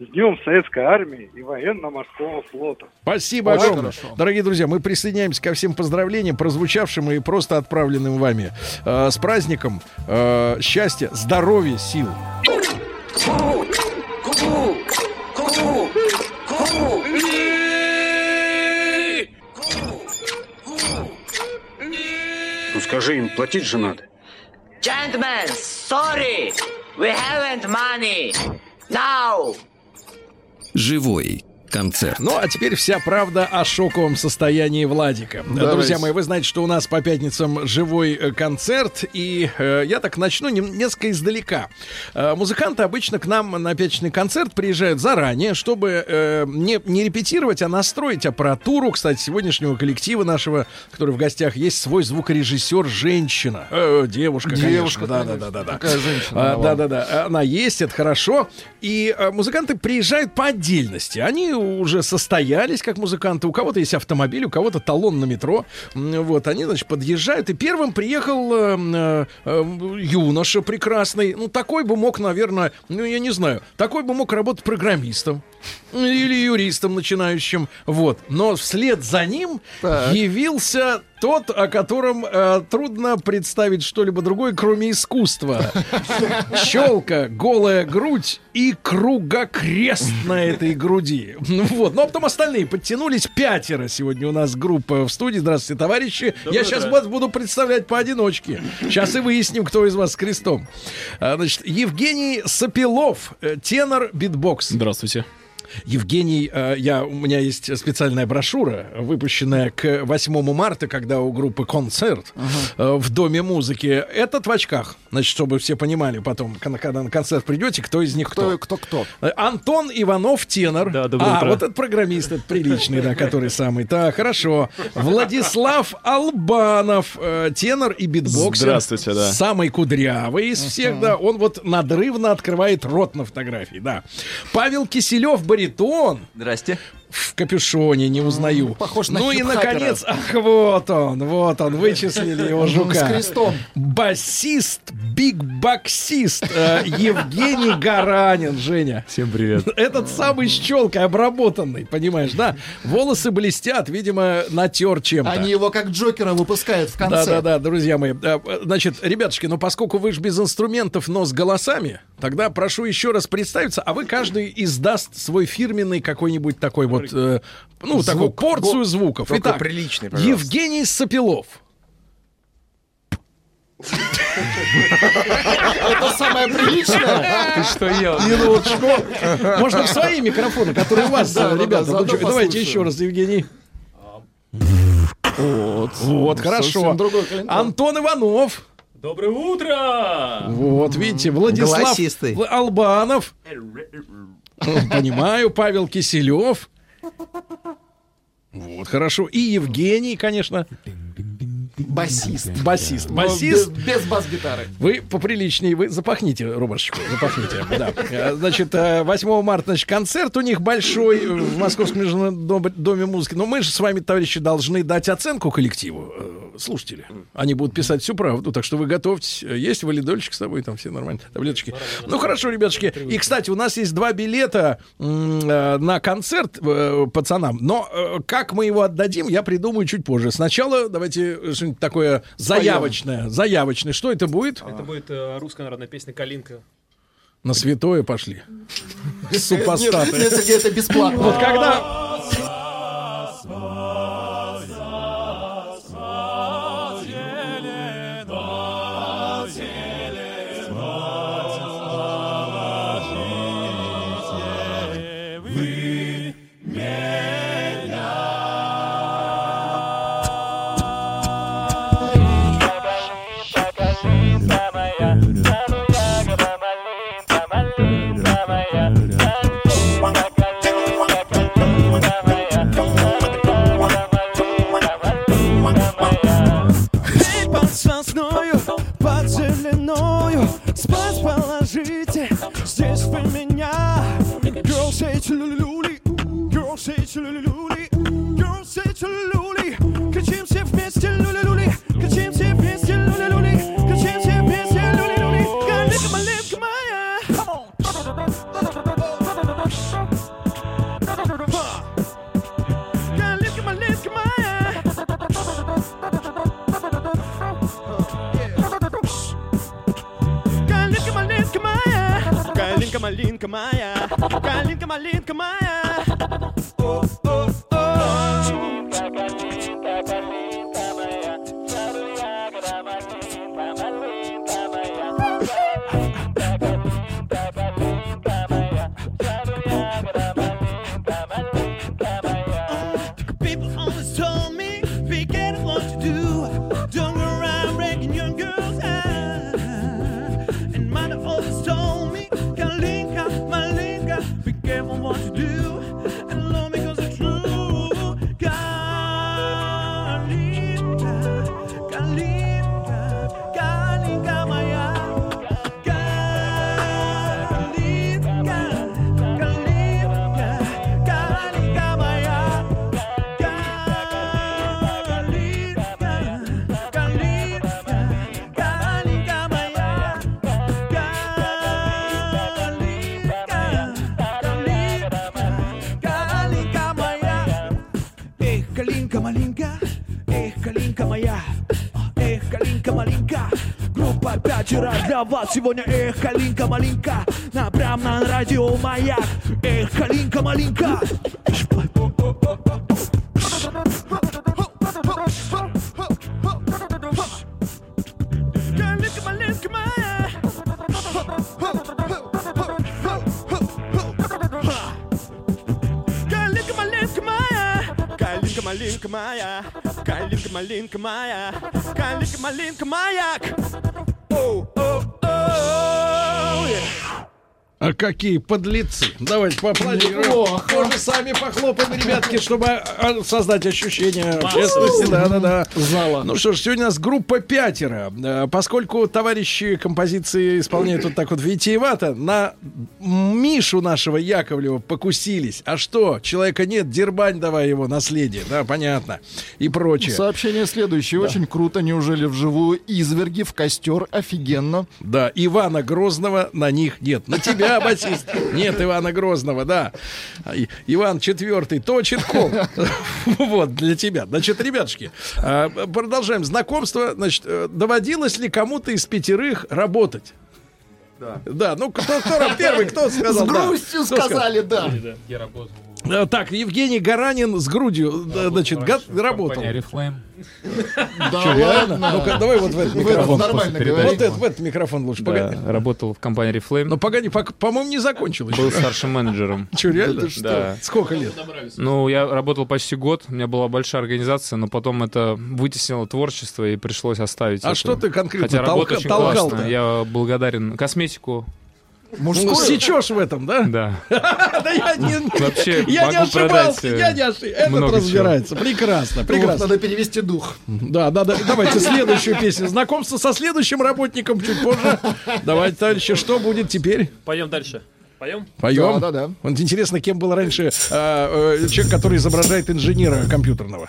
с Днем Советской Армии и Военно-Морского флота. Спасибо Очень огромное. хорошо. Дорогие друзья, мы присоединяемся ко всем поздравлениям, прозвучавшим и просто отправленным вами. Э, с праздником э, счастья, здоровья, сил. Скажи им, платить же надо. Gentlemen, sorry, we haven't money. Now. Живой концерт. Ну, а теперь вся правда о шоковом состоянии Владика. Давайте. Друзья мои, вы знаете, что у нас по пятницам живой э, концерт, и э, я так начну нем- несколько издалека. Э, музыканты обычно к нам на пятничный концерт приезжают заранее, чтобы э, не, не репетировать, а настроить аппаратуру. Кстати, сегодняшнего коллектива нашего, который в гостях, есть свой звукорежиссер женщина. Э, девушка, Девушка, конечно. Да-да-да. Такая женщина, А. Да-да-да. Она есть, это хорошо. И э, музыканты приезжают по отдельности. Они уже состоялись как музыканты. У кого-то есть автомобиль, у кого-то талон на метро. Вот, они, значит, подъезжают. И первым приехал э, э, юноша прекрасный. Ну, такой бы мог, наверное, ну, я не знаю, такой бы мог работать программистом. Или юристом начинающим. Вот. Но вслед за ним явился тот, о котором э, трудно представить что-либо другое, кроме искусства. Щелка, голая грудь и кругокрест на этой груди. Ну Вот. Ну, а потом остальные подтянулись. Пятеро сегодня у нас группа в студии. Здравствуйте, товарищи. Доброе Я сейчас вас буду представлять поодиночке. Сейчас и выясним, кто из вас с крестом. А, Значит, Евгений Сапилов, э, тенор битбокс. Здравствуйте. Евгений, э, я, у меня есть специальная брошюра, выпущенная к 8 марта, когда у группы концерт э, в Доме музыки. Этот в очках. Значит, чтобы все понимали потом, когда на концерт придете, кто из них кто. Кто кто? Э, Антон Иванов, тенор. доброе а, утро. вот этот программист, этот приличный, да, который самый. Так, хорошо. Владислав Албанов, тенор и битбоксер. Здравствуйте, да. Самый кудрявый из всех, да. Он вот надрывно открывает рот на фотографии, да. Павел Киселев, баритон. Здрасте. В капюшоне, не узнаю. Похож на Ну и, наконец, ах, вот он, вот он, вычислили его жука. С крестом. Басист, биг-боксист э, Евгений Гаранин, Женя. Всем привет. Этот самый с челкой обработанный, понимаешь, да? Волосы блестят, видимо, натер чем-то. Они его как Джокера выпускают в конце. Да, да, да, друзья мои. Э, Значит, ребятушки, ну поскольку вы же без инструментов, но с голосами, тогда прошу еще раз представиться, а вы каждый издаст свой фирменный какой-нибудь такой вот, э, ну, Звук. такую порцию Го- звуков. только Итак, приличный, пожалуйста. Евгений Сапилов. Это самое приличное. Ты что ел? Минуточку. Можно в свои микрофоны, которые у вас, ребята. Ну, давайте еще раз, Евгений. Вот, вот, хорошо. Антон Иванов. Доброе утро! Вот, видите, Владислав Голосистый. Албанов. Ну, Понимаю, Павел Киселев. Вот, хорошо. И Евгений, конечно. Басист. Басист. Но Басист. Без, без бас-гитары. Вы поприличнее, вы запахните рубашечку, запахните, да. Э, Значит, э, 8 марта, значит, концерт у них большой э, в Московском международном дом- доме музыки. Но мы же с вами, товарищи, должны дать оценку коллективу, э, слушатели. Они будут писать всю правду, так что вы готовьтесь. Есть валидольчик с тобой, там все нормально, таблеточки. Ну, хорошо, ребятушки. И, кстати, у нас есть два билета э, на концерт э, пацанам. Но э, как мы его отдадим, я придумаю чуть позже. Сначала давайте что-нибудь такое заявочное. Заявочное. Что это будет? Это будет русская народная песня «Калинка». На святое пошли. Супостаты. нет, Сергей, это бесплатно. Вот когда... Girl say it's a little. Girl say it's a little lonely. Girl say it's a little Калинка, моя Калинка, малинка моя для вас. Сегодня Эх, Калинка, малинка на, Прям на радио Маяк Эх, Калинка, малинка Калинка, малинка моя. Калинка, малинка моя. Калинка, малинка Калинка, малинка Калинка, малинка маяк А какие подлецы. Давайте поаплодируем. Неплохо. Тоже сами похлопаем, ребятки, чтобы а, создать ощущение общественности. Да, да, да. Зала. Ну что ж, сегодня у нас группа пятеро. Э, Поскольку товарищи композиции исполняют вот так вот витиевато, на Мишу нашего Яковлева покусились. А что? Человека нет, дербань давай его наследие. Да, понятно. И прочее. Сообщение следующее. Очень круто. Неужели вживую изверги в костер? Офигенно. Да, Ивана Грозного на них нет. На тебя, басист, нет Ивана Грозного, да. Иван четвертый точит кол. [laughs] Вот, для тебя. Значит, ребятушки, а, продолжаем знакомство. Значит, э, доводилось ли кому-то из пятерых работать? Да. Да, ну кто, кто первый, кто сказал? С да? грустью сказали, да. Я работал Так, Евгений Гаранин с грудью, да, значит, га- работал. Да реально? ладно. Ну-ка, давай вот в этот микрофон. нормально Вот этот, в этот микрофон лучше, Да, погоди. работал в компании Oriflame. Ну, погоди, пок- по-моему, не закончил еще. Был старшим менеджером. [laughs] Че, реально? ты что? Да. Сколько лет? Ну, я работал почти год, у меня была большая организация, но потом это вытеснило творчество и пришлось оставить. А это. что ты конкретно Хотя работа толка- очень толкал-то? классная, я благодарен. Косметику. Ну, сечешь в этом, да? Да. [laughs] Да я не, Вообще [laughs] я не ошибался, э, я не ошибался. Этот много разбирается. Прекрасно, прекрасно. Надо перевести дух. Да, да, да. Давайте следующую песню. Знакомство со следующим работником чуть позже. Давайте, товарищи, что будет теперь? Пойдем дальше. Поем? Поем? Да, да, да. Вот интересно, кем был раньше а, э, человек, который изображает инженера компьютерного.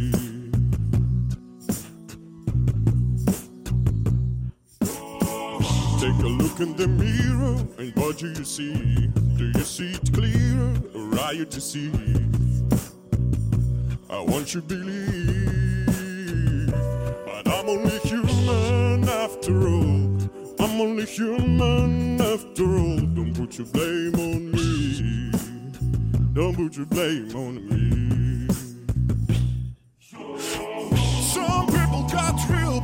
Take a look in the mirror and what do you see? Do you see it clear or are you deceived? I want you to believe, but I'm only human after all. I'm only human after all. Don't put your blame on me. Don't put your blame on me.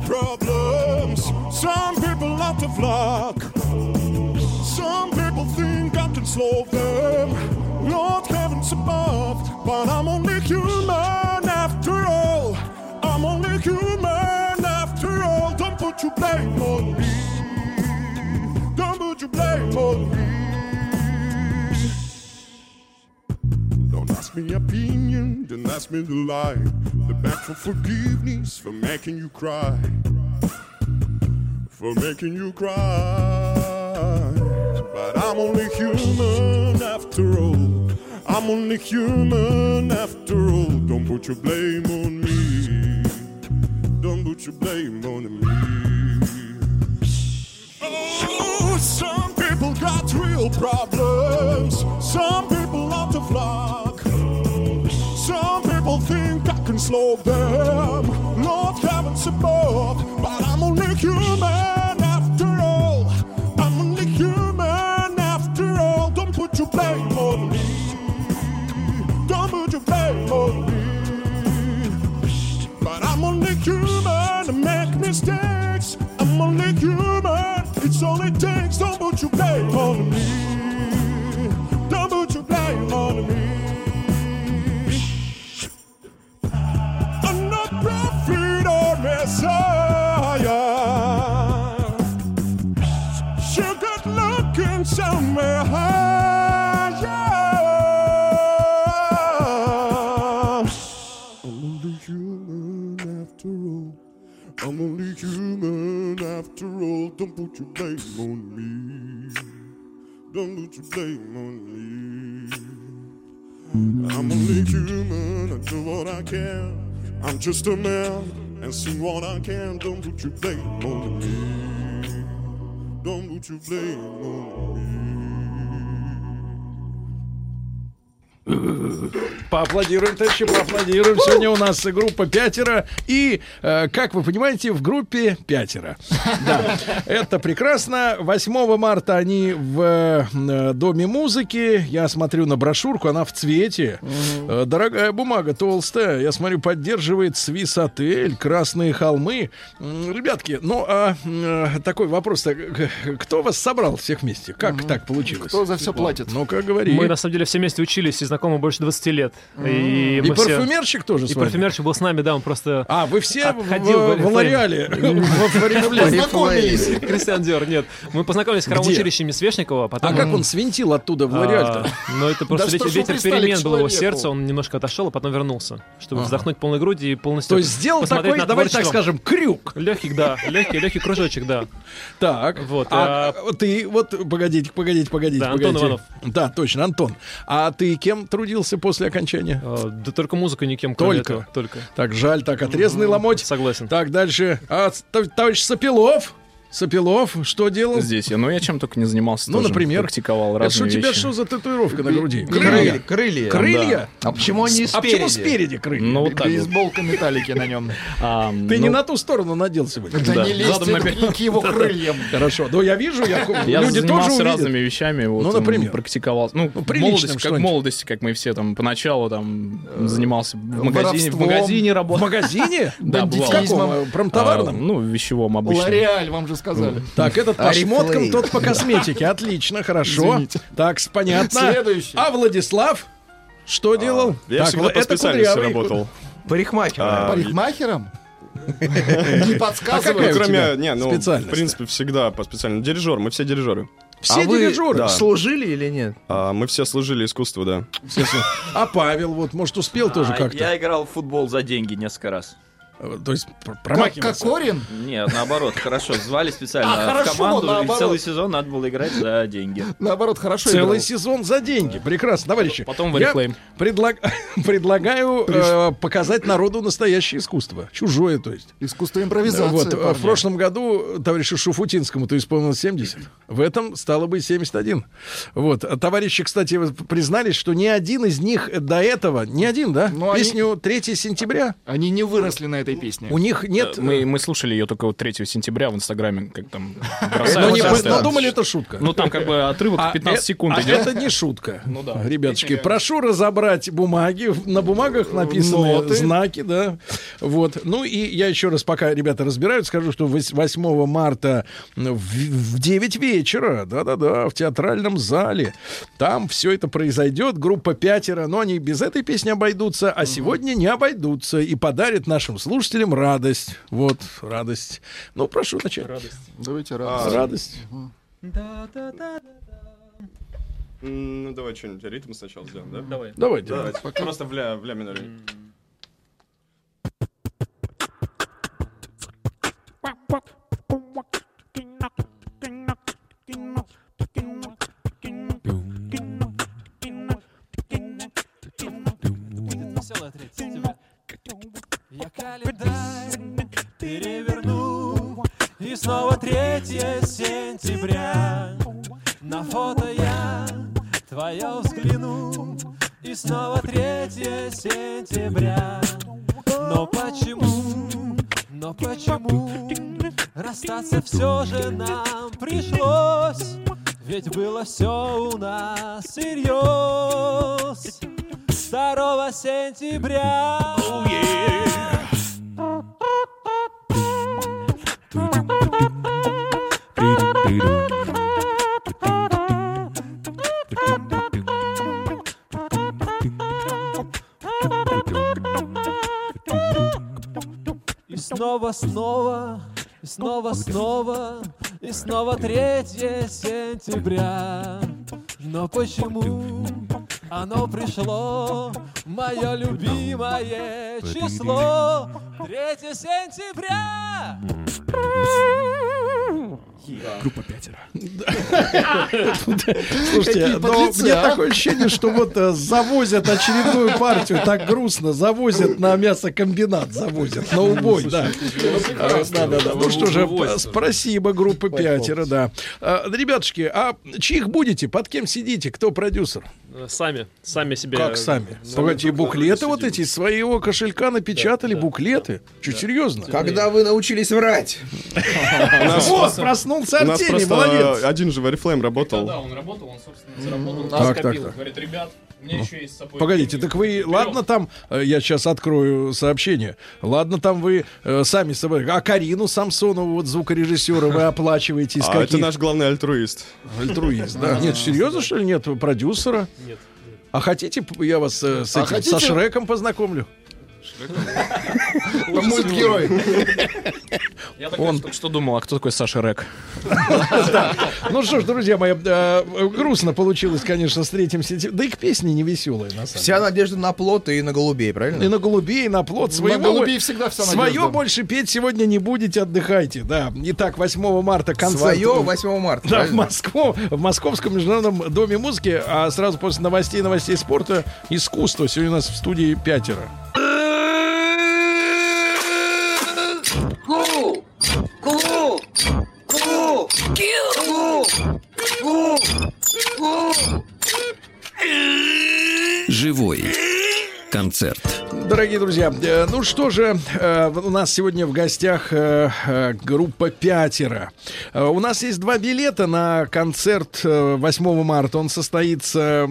Problems. Some people out of luck. Some people think I can solve them. Lord heavens above, but I'm only human after all. I'm only human after all. Don't put your blame on me. Don't put your blame on me. Don't ask me opinion, don't ask me to lie. The back for forgiveness for making you cry. For making you cry. But I'm only human after all. I'm only human after all. Don't put your blame on me. Don't put your blame on me. Oh, some people got real problems. Some people out of luck. Can slow them. Lord heavens above, but I'm only human Your blame on me. I'm only human, I do what I can. I'm just a man, and see what I can. Don't put your blame on me. Don't put your blame on me. Поаплодируем, товарищи, поаплодируем. Сегодня у нас группа пятеро. И, э, как вы понимаете, в группе пятеро. Да, это прекрасно. 8 марта они в э, Доме музыки. Я смотрю на брошюрку, она в цвете. Э, Дорогая бумага, толстая. Я смотрю, поддерживает Свис Отель, Красные холмы. Ребятки, ну, а э, такой вопрос. Кто вас собрал всех вместе? Как так получилось? Кто за все платит? Ну-ка, говори. Мы, на самом деле, все вместе учились и знакомы больше 20 лет. И, И мы все- парфюмерщик тоже с И вами? парфюмерщик был с нами, да, он просто... А, вы все в- отходил в- в. Лореале? В Oriflame. Познакомились. Кристиан Диор, нет. Мы познакомились в храмовом Где? училище имени Свешникова. Потом... А как он свинтил оттуда в Лореаль-то? А, Ну, это просто ветер, перемен был его сердце, он немножко отошел, а потом вернулся, чтобы вздохнуть полной груди и полностью То есть сделал такой, давайте так скажем, крюк. Легкий, да, легкий, легкий кружочек, да. Так, Вот, а ты вот, погодите, погодите, погодите, Да, Антон. Иванов. Да, точно, Антон. А ты кем трудился после окончания? Да только музыка никем, кроме Только? этого, только. Так, жаль, так, отрезанный ломоть. Согласен. Так, дальше. А, товарищ Сапилов? Сапилов, что делал? Здесь я, ну я чем только не занимался. Ну, тоже например, практиковал Это разные что у тебя вещи. что за татуировка на груди? Крылья. Крылья. Крылья? Да. А почему они С- А почему спереди? спереди крылья? Ну, вот так вот. Бейсболка металлики на нем. А, Ты ну, не на ту сторону надел сегодня. Да не лезьте к- его [laughs] крыльям. Хорошо. Ну, я вижу, я, Я люди тоже занимался увидят. разными вещами. Вот, Ну, например? Практиковал. Ну, Ну, в молодости, как в молодости, как мы все там поначалу там занимался в магазине. В магазине В работал. магазине? [laughs] Да, В каком? э, Промтоварном? А, Ну, вещевом обычно. Лореаль, вам же сказали. Так, этот по Орифлейм. шмоткам, тот по косметике. Отлично, хорошо. Извините. Так, понятно. Следующий. А Владислав что делал? Я Так, всегда по это специальности работал. Парикмахер. А, Парикмахером? [laughs] Не А подсказывай. Кроме, не, ну, в принципе, всегда по специальности. Дирижер, мы все дирижеры. Все а вы дирижеры. Да. служили или нет? А, мы все служили искусству, да. А Павел, вот, может, успел тоже А, как-то? Я играл в футбол за деньги несколько раз. Э, То есть пр- Как промахивался? Кокорин? Нет, наоборот, хорошо, звали специально [laughs] А, в хорошо, команду, и наоборот. целый сезон надо было играть за деньги. Наоборот, хорошо Целый играл. сезон за деньги. Прекрасно, товарищи. Потом в предлаг- [laughs] предлагаю э, показать народу настоящее искусство. Чужое, то есть. Искусство импровизации. Вот, э, в прошлом году товарищу Шуфутинскому-то исполнилось 70. В этом стало быть 71. Вот. А Товарищи, кстати, признались, что ни один из них до этого, ни один, да? Ну, они- Песню 3 сентября. Они не выросли на этой песне. У них нет... Э, Мы, мы слушали ее только вот 3 сентября в Инстаграме, как там Ну, думали, это шутка. Ну, там как бы отрывок А 15 э- секунд а идет. это не шутка. Ну да. Ребяточки, прошу разобрать бумаги. На бумагах написаны знаки, да. Вот. Ну и я еще раз, пока ребята разбирают, скажу, что вось- 8 марта в, в 9 вечера, да-да-да, в театральном зале, там все это произойдет. Группа пятеро, но они без этой песни обойдутся, а сегодня не обойдутся и подарят нашим слушателям радость. Вот, радость. Ну, прошу начать. Радость. Давайте А, Радость. М, Ну, давай что-нибудь ритм сначала сделаем, да? Давай. Давайте. Давайте. Просто в ля, в ля миноре. Веселая календарь переверну. И снова 3 сентября. На фото я твое взгляну. И снова 3 сентября. Но почему, но почему Расстаться все же нам пришлось? Ведь было все у нас всерьез 2 сентября. И снова, снова, и снова, снова, и снова 3 сентября. Но почему оно пришло, мое любимое число, 3 сентября? Группа пятеро. Слушайте, но а? такое ощущение, что вот завозят очередную партию, так грустно, завозят на мясокомбинат, завозят на убой, да. Ну что же, спасибо, группа пятеро, да. Ребятушки, а чьих будете? Под кем сидите? Кто продюсер? Э, Сами, сами себе. Как сами? Ну, Погодите, буклеты вот эти из своего кошелька напечатали, буклеты? Что, серьезно? Когда вы научились врать? [laughs] Вот, проснулся Артемий, молодец. один же в Oriflame работал. Да, он работал, он, собственно, заработал, Так, так, так. Говорит, ребят, у меня еще есть с собой... Погодите, деньги. так вы, ладно там, э, я сейчас открою сообщение, ладно там вы э, сами с собой, а Карину Самсонову, вот звукорежиссера, вы [laughs] оплачиваете из А это наш главный альтруист. Альтруист, да. Нет, серьезно, что ли, нет продюсера? Нет. А хотите, я вас э, с А этим, хотите- со Шреком познакомлю? Мультгерой. Я так Он- только что думал, а кто такой Саша Рек? Ну что ж, друзья мои, э, грустно получилось, конечно, с третьим сентября. Да их песни не веселые, на самом деле. Вся надежда на плод и на голубей, правильно? И на голубей, и на плод. Своего голубей всегда вся Свое больше петь сегодня не будете, отдыхайте. Да. Итак, 8 марта концерт. Свое 8 марта, Да, в? Москву, в Московском международном доме музыки, а сразу после новостей, новостей спорта, искусство. Сегодня у нас в студии пятеро. Ку! Ку! Ку! Ку! Ку! Ку! Живой концерт. Дорогие друзья, э, ну что же, э, у нас сегодня в гостях э, группа «Пятеро». У нас есть два билета на концерт э, 8 марта. Он состоится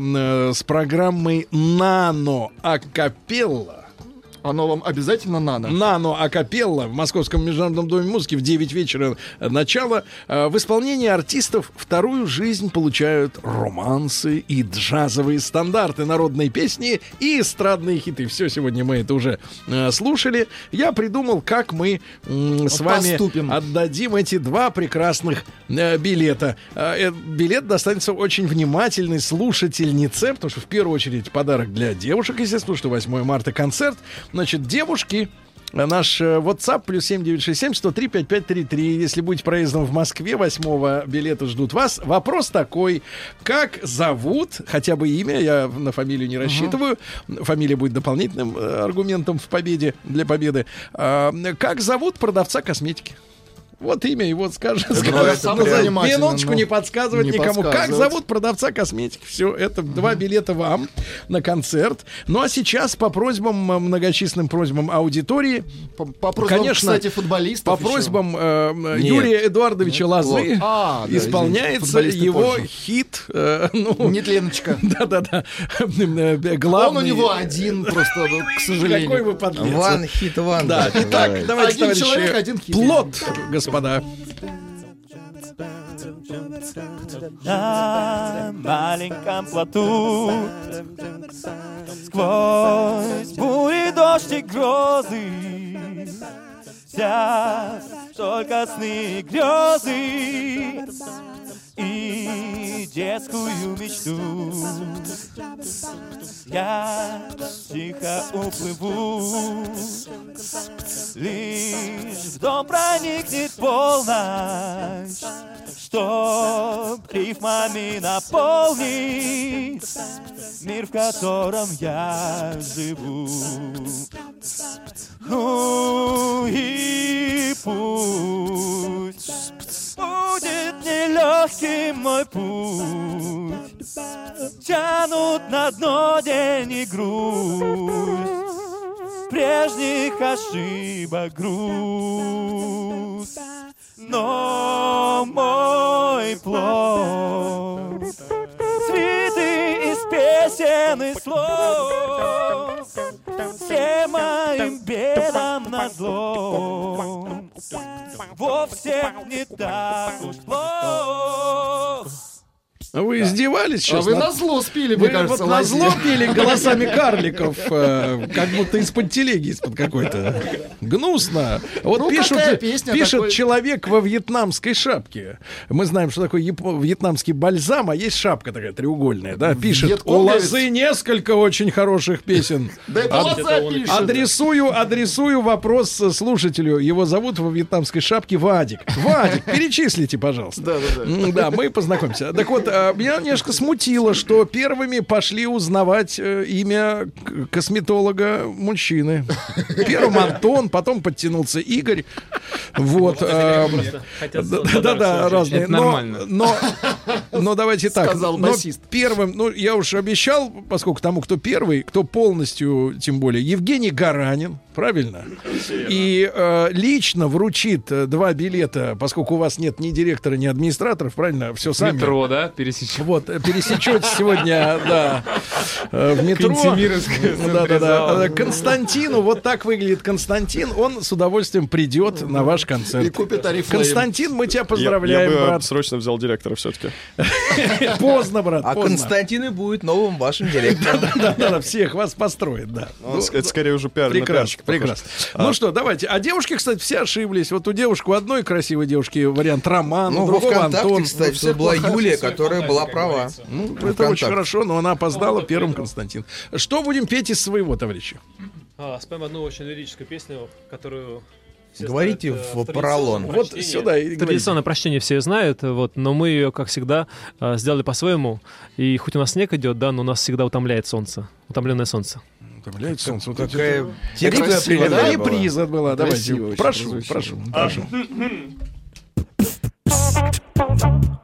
с программой «Нано Акапелла». Оно вам обязательно надо. Нано Акапелла в Московском международном доме музыки в 9 вечера э, начало. Э, В исполнении артистов вторую жизнь получают романсы и джазовые стандарты, народные песни и эстрадные хиты. Все, сегодня мы это уже э, слушали. Я придумал, как мы с вами Поступим. отдадим эти два прекрасных билета. Билет достанется очень внимательной слушательнице, потому что в первую очередь подарок для девушек, естественно, что 8 марта концерт. Значит, девушки, Наш э, WhatsApp плюс 7967 103 5533. Если будете проездом в Москве, 8 билета ждут вас. Вопрос такой. Как зовут, хотя бы имя, я на фамилию не рассчитываю. Фамилия будет дополнительным э, аргументом в победе, для победы. А, как зовут продавца косметики? Вот имя его скажет. Минуточку ну, не подсказывать не никому. Как подсказывать. зовут продавца косметики? Все, это два билета вам на концерт. Ну а сейчас по просьбам, многочисленным просьбам аудитории, По, по просьбам, Конечно, кстати, футболистов по еще. просьбам э, Нет. Юрия Эдуардовича Лозы Вот. А, да, исполняется его позже. хит. э, ну, Нет, Леночка. [laughs] да-да-да. Э, Главный. Он у него один просто, ну, к сожалению. Какой вы подлец. One hit wonder. Да, итак, давайте, Один товарищи, человек, один хит. плод, господа. На маленьком плоту. Сквозь бури, дождь и грозы. Вся только сны и грезы И детскую мечту. Я тихо уплыву. Лишь в дом проникнет полночь Чтоб рифмами наполнить Мир, в котором я живу. Ну и пусть Будет нелегким мой путь Тянут на дно день и грусть. Прежних ошибок груз Но мой плод Цветы из песен и слов Всем моим бедам назло. Вовсе не так уж плохо Вы издевались А сейчас? вы над- на зло спили, Вы мне кажется, вот на зло пели голосами карликов, э, как будто из-под телеги, из-под какой-то. Гнусно. Вот Ну, пишут, пишет такой- человек во вьетнамской шапке. Мы знаем, что такое япо- вьетнамский бальзам, а есть шапка такая треугольная, да? Пишет, у Вьетконговец? Лозы несколько очень хороших песен. Да это Лоза пишет. Адресую, адресую вопрос слушателю. Его зовут во вьетнамской шапке Вадик. Вадик, перечислите, пожалуйста. Да, да, да. Да, мы познакомимся. Так вот, а, меня немножко смутило, что первыми пошли узнавать э, имя косметолога мужчины. Первым Антон, потом подтянулся Игорь. Вот. а, Да, да, да, разные. Это Но- нормально. Но, давайте так. Сказал басист. Первым, ну, я уж обещал, поскольку тому, кто первый, кто полностью, тем более, Евгений Гаранин, правильно? И э, лично вручит э, два билета, поскольку у вас нет ни директора, ни администраторов, правильно? Все сами. Метро, да, пересечь. Вот, пересечете сегодня, да, э, в метро. Да, да, да. Э, Константину, вот так выглядит Константин, он с удовольствием придет на ваш концерт. И купит Арифлейм. Константин, мы тебя Я, поздравляем, я бы брат. срочно взял директора все-таки. [laughs] Поздно, брат, А. Константин и будет новым вашим директором. [laughs] Да, да, да, всех вас построит, да. Ну, это скорее уже пиар Прекрасно, прекрасно. А, Ну что, давайте. А девушки, кстати, все ошиблись. Вот у девушки, у одной красивой девушки вариант Роман, Ну, у во другого Антон. кстати, Ну, была Юлия, всё которая была права. говорится. Ну, это ВКонтакте. очень хорошо, но она опоздала первым Константин. Что будем петь из своего, товарищи? А, споем одну очень лирическую песню, которую... все Говорите знают, э, в поролон. традиционном Вот сюда и говорите. Традиционное прочтение все знают, вот, но мы ее, как всегда, э, сделали по-своему. И хоть у нас снег идет, да, но нас всегда утомляет солнце. Утомленное солнце. Утомляет солнце. Вот Какая это- текстовая Красиво, передача да, реприза была. Давайте. Очень Прошу, прозвучало. прошу, прошу. [laughs]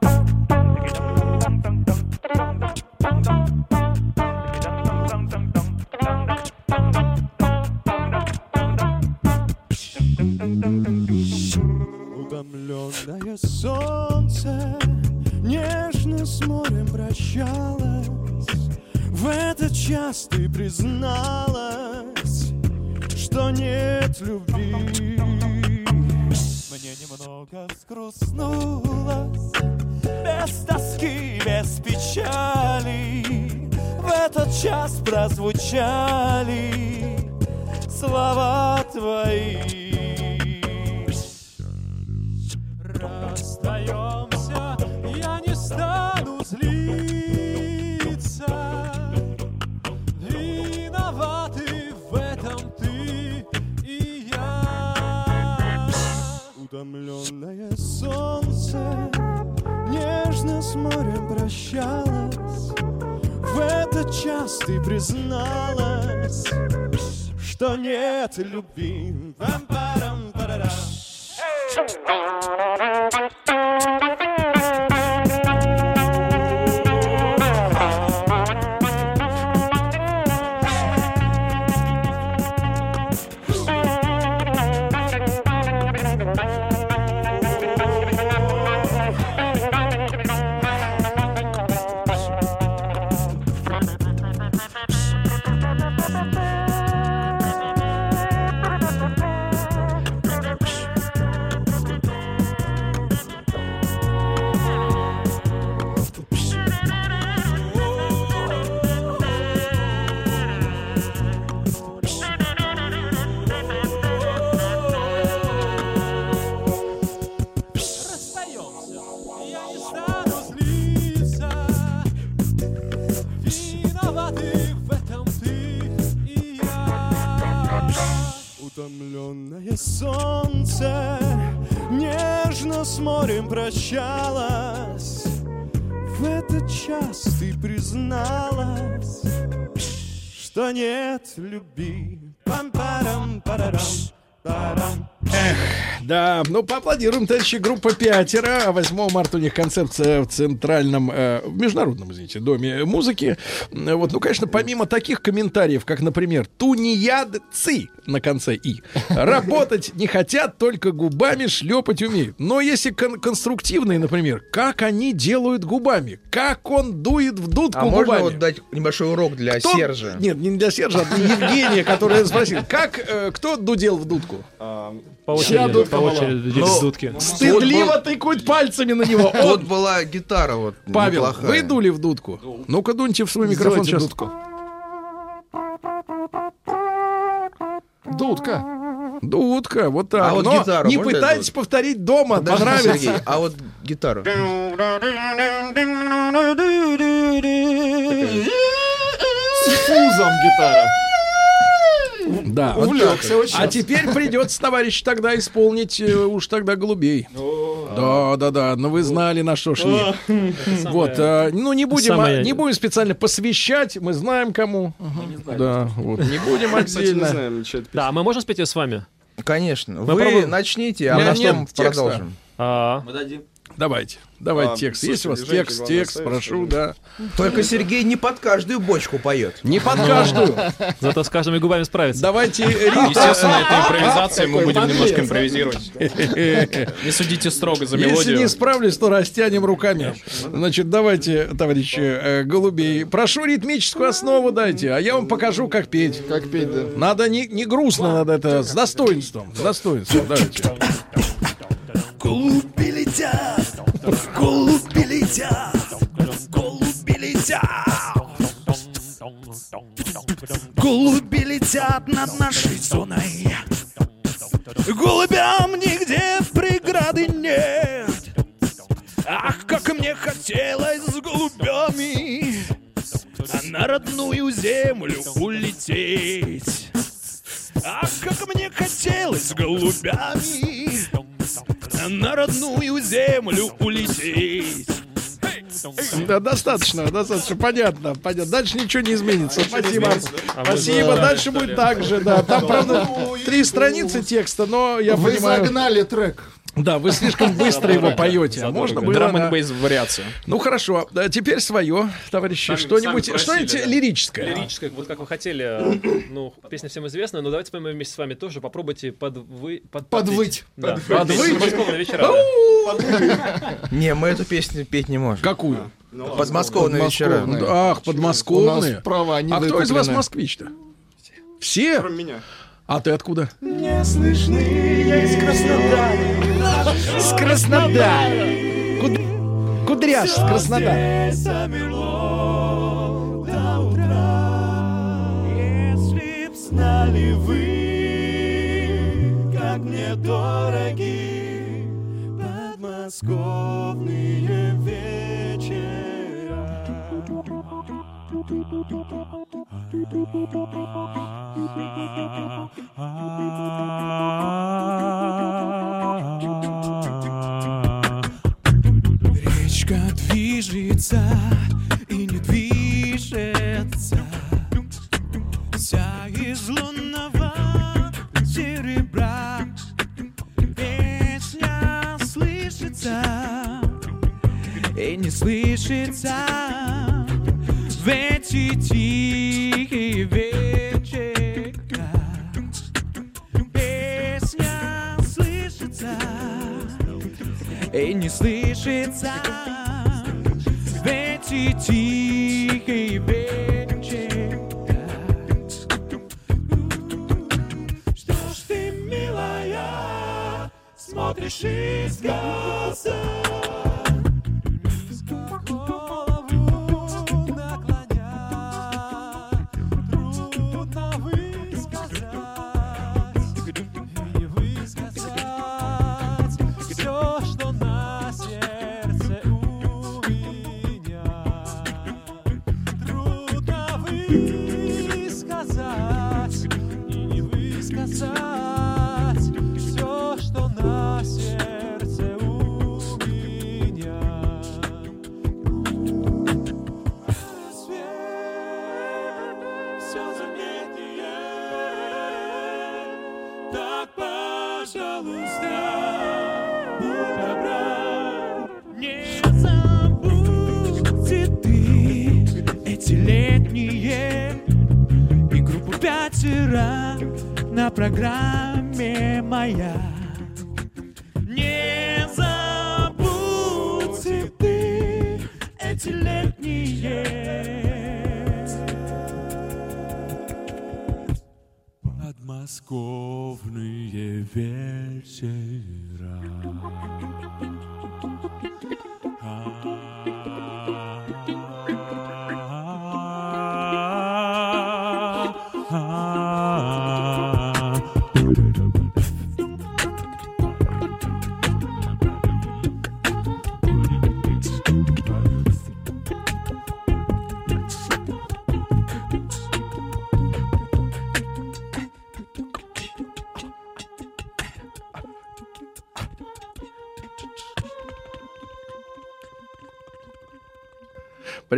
Утомленное солнце нежно с морем прощалось. В этот час ты призналась, что нет любви. Мне немного скрустнулось, без тоски, без печали. В этот час прозвучали слова твои. Расстаемся, я не стану злиться. Виноваты в этом ты и я. Утомленное солнце нежно с морем прощалось. В этот час ты призналась, что нет любви. Пам-парам-парарам. Расстаемся, Утомленное солнце нежно с морем прощалось. В этот час ты призналась, что нет любви. Пам-парам-парарам, парам. Да, ну поаплодируем, товарищи, группа «Пятеро». А 8 марта у них концепция в центральном, э, в международном, извините, доме музыки. Вот, ну, конечно, помимо таких комментариев, как, например, «Тунеядцы» на конце «и», работать не хотят, только губами шлепать умеют. Но если кон- конструктивные, например, как они делают губами, как он дует в дудку А можно губами. вот дать небольшой урок для Кто- Сержа? Нет, не для Сержа, а для Евгения, который спросил, как, э, кто дудел в дудку? Дудку? По очереди, дудка по была? очереди Ну, с дудки. Стыдливо тыкают пальцами на него. Вот была гитара вот Павел, неплохая. вы дули в дудку? Ну-ка, дуньте в свой микрофон Сделайте сейчас. дудку. Дудка. Дудка, вот так. А вот Но гитару не можно пытайтесь сделаю? повторить дома, Подожди, понравится. Сергей, а вот гитару. С фузом гитара. Да, Увлекся так. очень. А теперь придется, товарищ, тогда исполнить э, уж тогда голубей. Да, да, да. Но вы знали, на что шли. [laughs] Вот, э, ну не будем, а, не будем специально посвящать, мы знаем кому. Да, вот, не будем отдельно. Да, мы можем спеть ее с вами? Конечно. Вы начните, а потом продолжим. А, Мы дадим. Давайте, давайте А, текст. Есть у вас текст, текст, прошу, да. Только Сергей не под каждую бочку поет. Не под каждую. [laughs] зато с каждыми губами справится. Давайте. [laughs] Естественно, это импровизация, мы будем немножко импровизировать. [laughs] Не судите строго за Если мелодию. не справлюсь, то растянем руками. Значит, давайте, товарищи э, голубей. Прошу ритмическую основу дайте, а я вам покажу, как петь. Как петь, да. Надо не, не грустно, надо это с достоинством. С достоинством, давайте. Голуби летят, голуби летят, голуби летят. Голуби летят над нашей зоной. Голубям нигде преграды нет. Ах, как мне хотелось с голубями на родную землю улететь. Ах, как мне хотелось с голубями на родную землю улететь. Да, достаточно, достаточно, понятно, понятно. Дальше ничего не изменится. Спасибо. А Спасибо. мы- Дальше будет так же, да. Там, правда, три страницы текста, но я Вы понимаю... загнали трек. Да, вы слишком быстро его поете. А можно было... Драм н бейс вариация. Ну хорошо, да, теперь свое, товарищи, что-нибудь, что-нибудь лирическое. Лирическое, вот как вы хотели, ну, песня всем известная, но давайте мы вместе с вами тоже попробуйте подвы... под- Подвыть. Подвыть. Не, мы эту песню петь не можем. Какую? Подмосковные вечера. Ах, подмосковные. Права не а кто из вас москвич-то? Все? Кроме меня. А ты откуда? Не слышны, я из Краснодара. С Краснодара. Куд- Кудряш с Краснодара. Знали вы, как мне дороги подмосковные вечера. Речка движется и не движется. Вся из лунного серебра Песня слышится и не слышится. В эти тихие вечера Песня слышится и не слышится в эти тихие вечера. Что ж ты, милая, смотришь из глаза?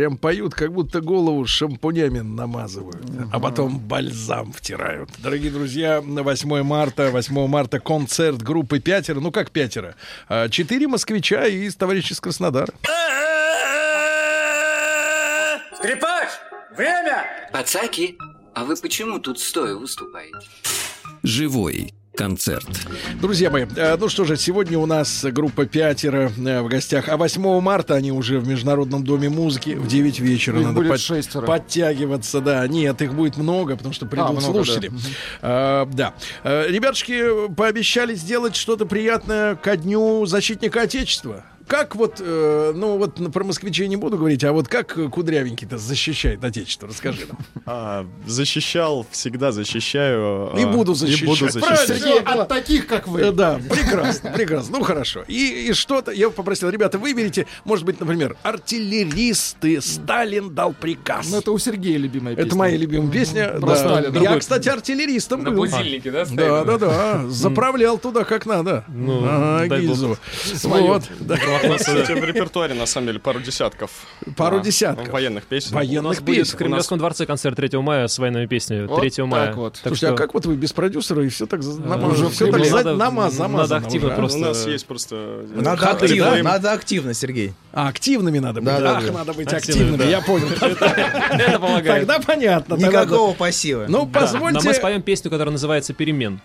Прям поют, как будто голову шампунями намазывают, а потом бальзам втирают. Дорогие друзья, на 8 марта, 8 марта концерт группы «Пятеро». Ну, как «Пятеро»? А, Четыре москвича и товарищ из Краснодара. Скрипач! Время! Пацаки, а вы почему тут стоя выступаете? Живой концерт. Друзья мои, э, ну что же, сегодня у нас группа «Пятеро» э, в гостях, а 8 марта они уже в Международном доме музыки в 9 вечера. Их Надо будет под- шестеро. подтягиваться, да. Нет, их будет много, потому что придут много, слушатели. А, да. Ребятушки пообещали сделать что-то приятное ко дню защитника Отечества. Как вот, э, ну вот про москвичей не буду говорить, а вот как Кудрявенький-то защищает Отечество? Расскажи нам. А, защищал, всегда защищаю. И а, буду И защищать. буду защищать. Правильно, Сергей, от таких, как вы. Э, Да, прекрасно, прекрасно. Ну хорошо. И, и что-то, я попросил, ребята, выберите, может быть, например, артиллеристы, Сталин дал приказ. Ну, это у Сергея любимая песня. Это моя любимая песня. Про да. Сталина. Я, кстати, артиллеристом На был. будильнике, да, Да, да, да. Заправлял туда как надо. Ну, Ага, гильзу. Вот. да. У нас, в репертуаре, на самом деле, пару десятков. Пару а, десятков. Военных песен. Военных будет в песен. Кремлевском дворце концерт 3 мая с военными песнями. Вот 3 мая. так вот. Слушайте, а как вот вы без продюсера и все так за- э, намазано? уже Все так надо- намаз- надо замазано активно а? просто. У нас есть просто... Надо активно, делаем. надо активно, Сергей. А, активными надо быть. Ах, да. надо быть Активными, активными, да. я понял. [laughs] Это помогает. Тогда понятно. Никакого пассива. Ну, Да. Но мы позвольте... споем песню, которая называется «Перемен».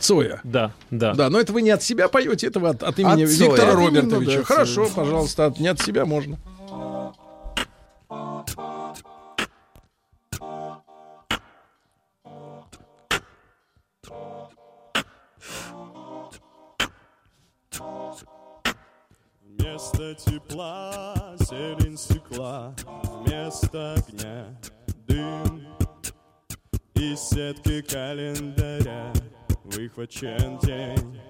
Цоя. Да, да. Да, но это вы не от себя поете, это вы от, от имени От Цоя. Виктора имени, Робертовича. да, Хорошо, пожалуйста, от- не от себя можно. Вместо тепла зелень стекла, вместо огня дым. Из сетки календаря выхвачен день.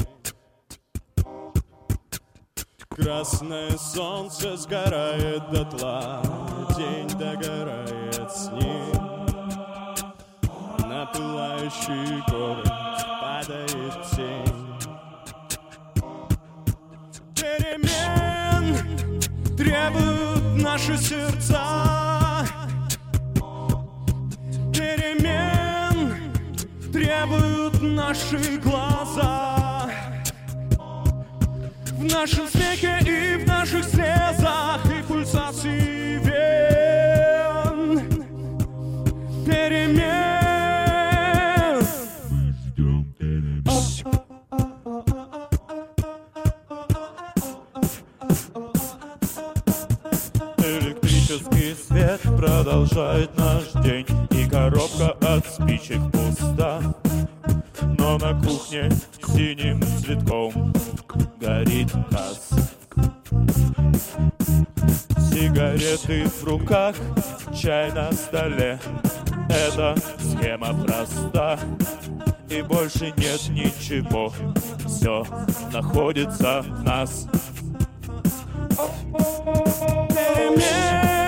Красное солнце сгорает дотла, день догорает с ним. На пылающий город падает тень. Перемен требуют наши сердца. Перемен требуют наши глаза. В нашем смехе и в наших слезах и пульсации вен. Перемен. Электрический свет продолжает наш день коробка от спичек пуста Но на кухне синим цветком горит газ Сигареты в руках, чай на столе. Эта схема проста И больше нет ничего. Все находится в нас. Перемен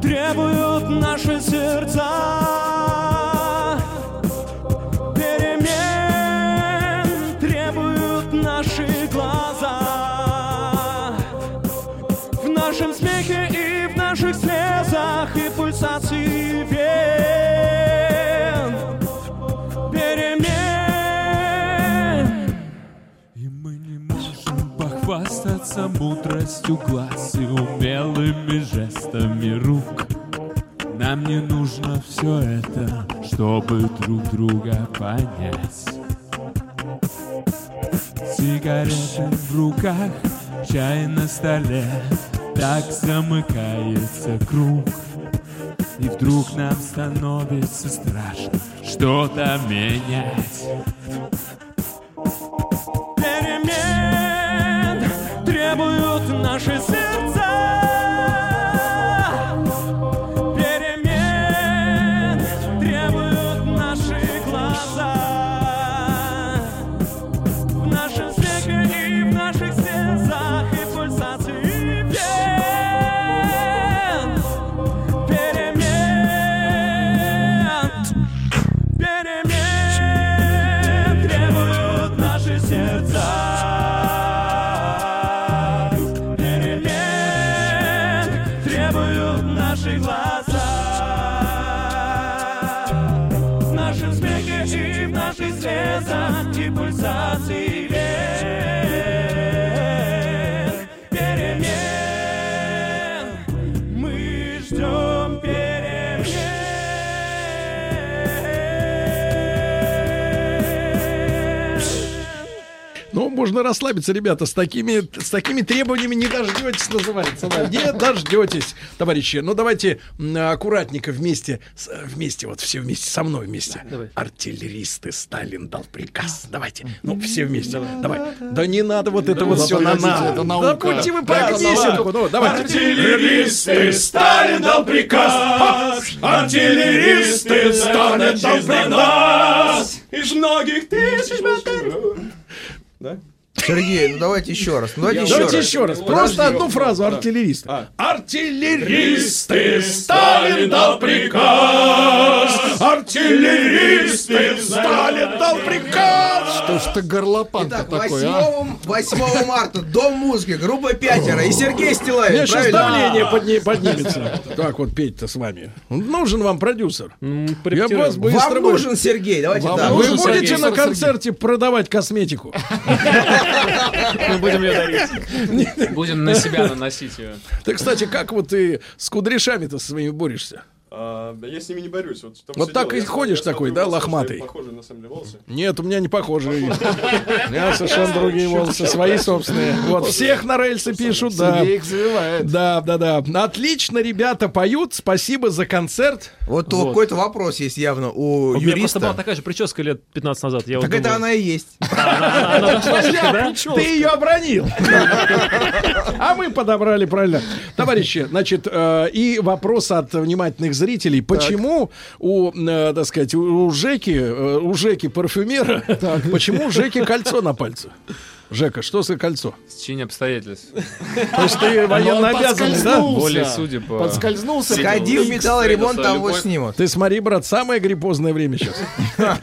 требуют наши сердца. Похвастаться мудростью глаз и умелыми жестами рук. Нам не нужно все это, чтобы друг друга понять. Сигареты в руках, чай на столе, так замыкается круг. И вдруг нам становится страшно что-то менять. Можно расслабиться, ребята, с такими, с такими требованиями не дождетесь, называется. да. Не дождетесь, товарищи. Ну, давайте аккуратненько вместе, вместе, вот все вместе, со мной вместе. Артиллеристы, Сталин дал приказ. Давайте, ну, все вместе. Давай. Да не надо вот это вот Да все на это Да будьте вы песенку. наука. Ну, давайте. Артиллеристы, Сталин дал приказ. Артиллеристы, Сталин дал приказ. Из многих тысяч батарей. Да? Сергей, ну давайте еще раз. Ну, давайте, Давайте еще, еще раз. Просто одну фразу Да. артиллерист. А. Артиллеристы, Сталин дал приказ. Артиллеристы, Сталин дал приказ. Что ж ты горлопан Итак, такой, а? 8, 8 марта, Дом музыки, группа Пятеро и Сергей У меня Стилавин, сейчас давление подни- поднимется. Так вот петь-то с вами. Нужен вам продюсер. Я вас быстро... Вам нужен Сергей, давайте так. Вы будете на концерте продавать косметику? [laughs] Мы будем ее дарить. Будем на себя наносить ее. Ты, кстати, как вот ты с кудряшами-то своими борешься? А, я с ними не борюсь. Вот, Вот так дело. и Я ходишь смотрю- такой, я да, волосы, лохматый? Похожие на самом деле волосы. Нет, у меня не похожие. У меня совершенно другие волосы, свои собственные. Вот, всех на рельсы пишут, да. Их завивает. Да, да, да. Отлично, ребята поют. Спасибо за концерт. Вот, тут какой-то вопрос есть явно у У меня просто была юриста. такая же прическа лет 15 назад. Я Так это она и есть. [laughs] всё-таки, да? Ты ее обронил. [laughs] А мы подобрали правильно. Товарищи, значит, э, и вопрос от внимательных зрителей. Почему у, э, так сказать, у у Жеки, э, у Жеки парфюмера, [laughs] почему у Жеки кольцо на пальце? Жека, что за кольцо? В течение обстоятельств. [laughs] То есть ты военно обязанный, да? Более судя по... Подскользнулся. Сходи в металлоремонт, там вот снимут. Ты смотри, брат, самое гриппозное время сейчас. [laughs]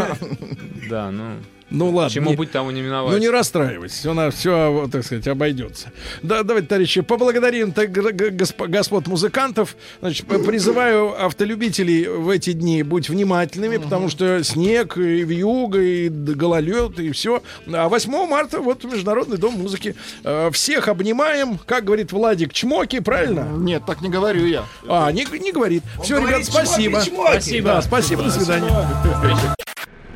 Да, ну... Ну ладно. Чему не- быть, тому не миновать. Ну не расстраивайся, все, на, все, так сказать, обойдется. Да, давайте, товарищи, поблагодарим так, госп- господ музыкантов. Значит, призываю автолюбителей в эти дни быть внимательными, потому что снег, и вьюга, и д- гололед, и все. А 8 марта вот Международный дом музыки. Э, Всех обнимаем, как говорит Владик, чмоки, правильно? Нет, так не говорю я. А, не, не говорит. Все, ребят, говорит, чмоки, спасибо. чмоки. Спасибо. Да, спасибо, до свидания.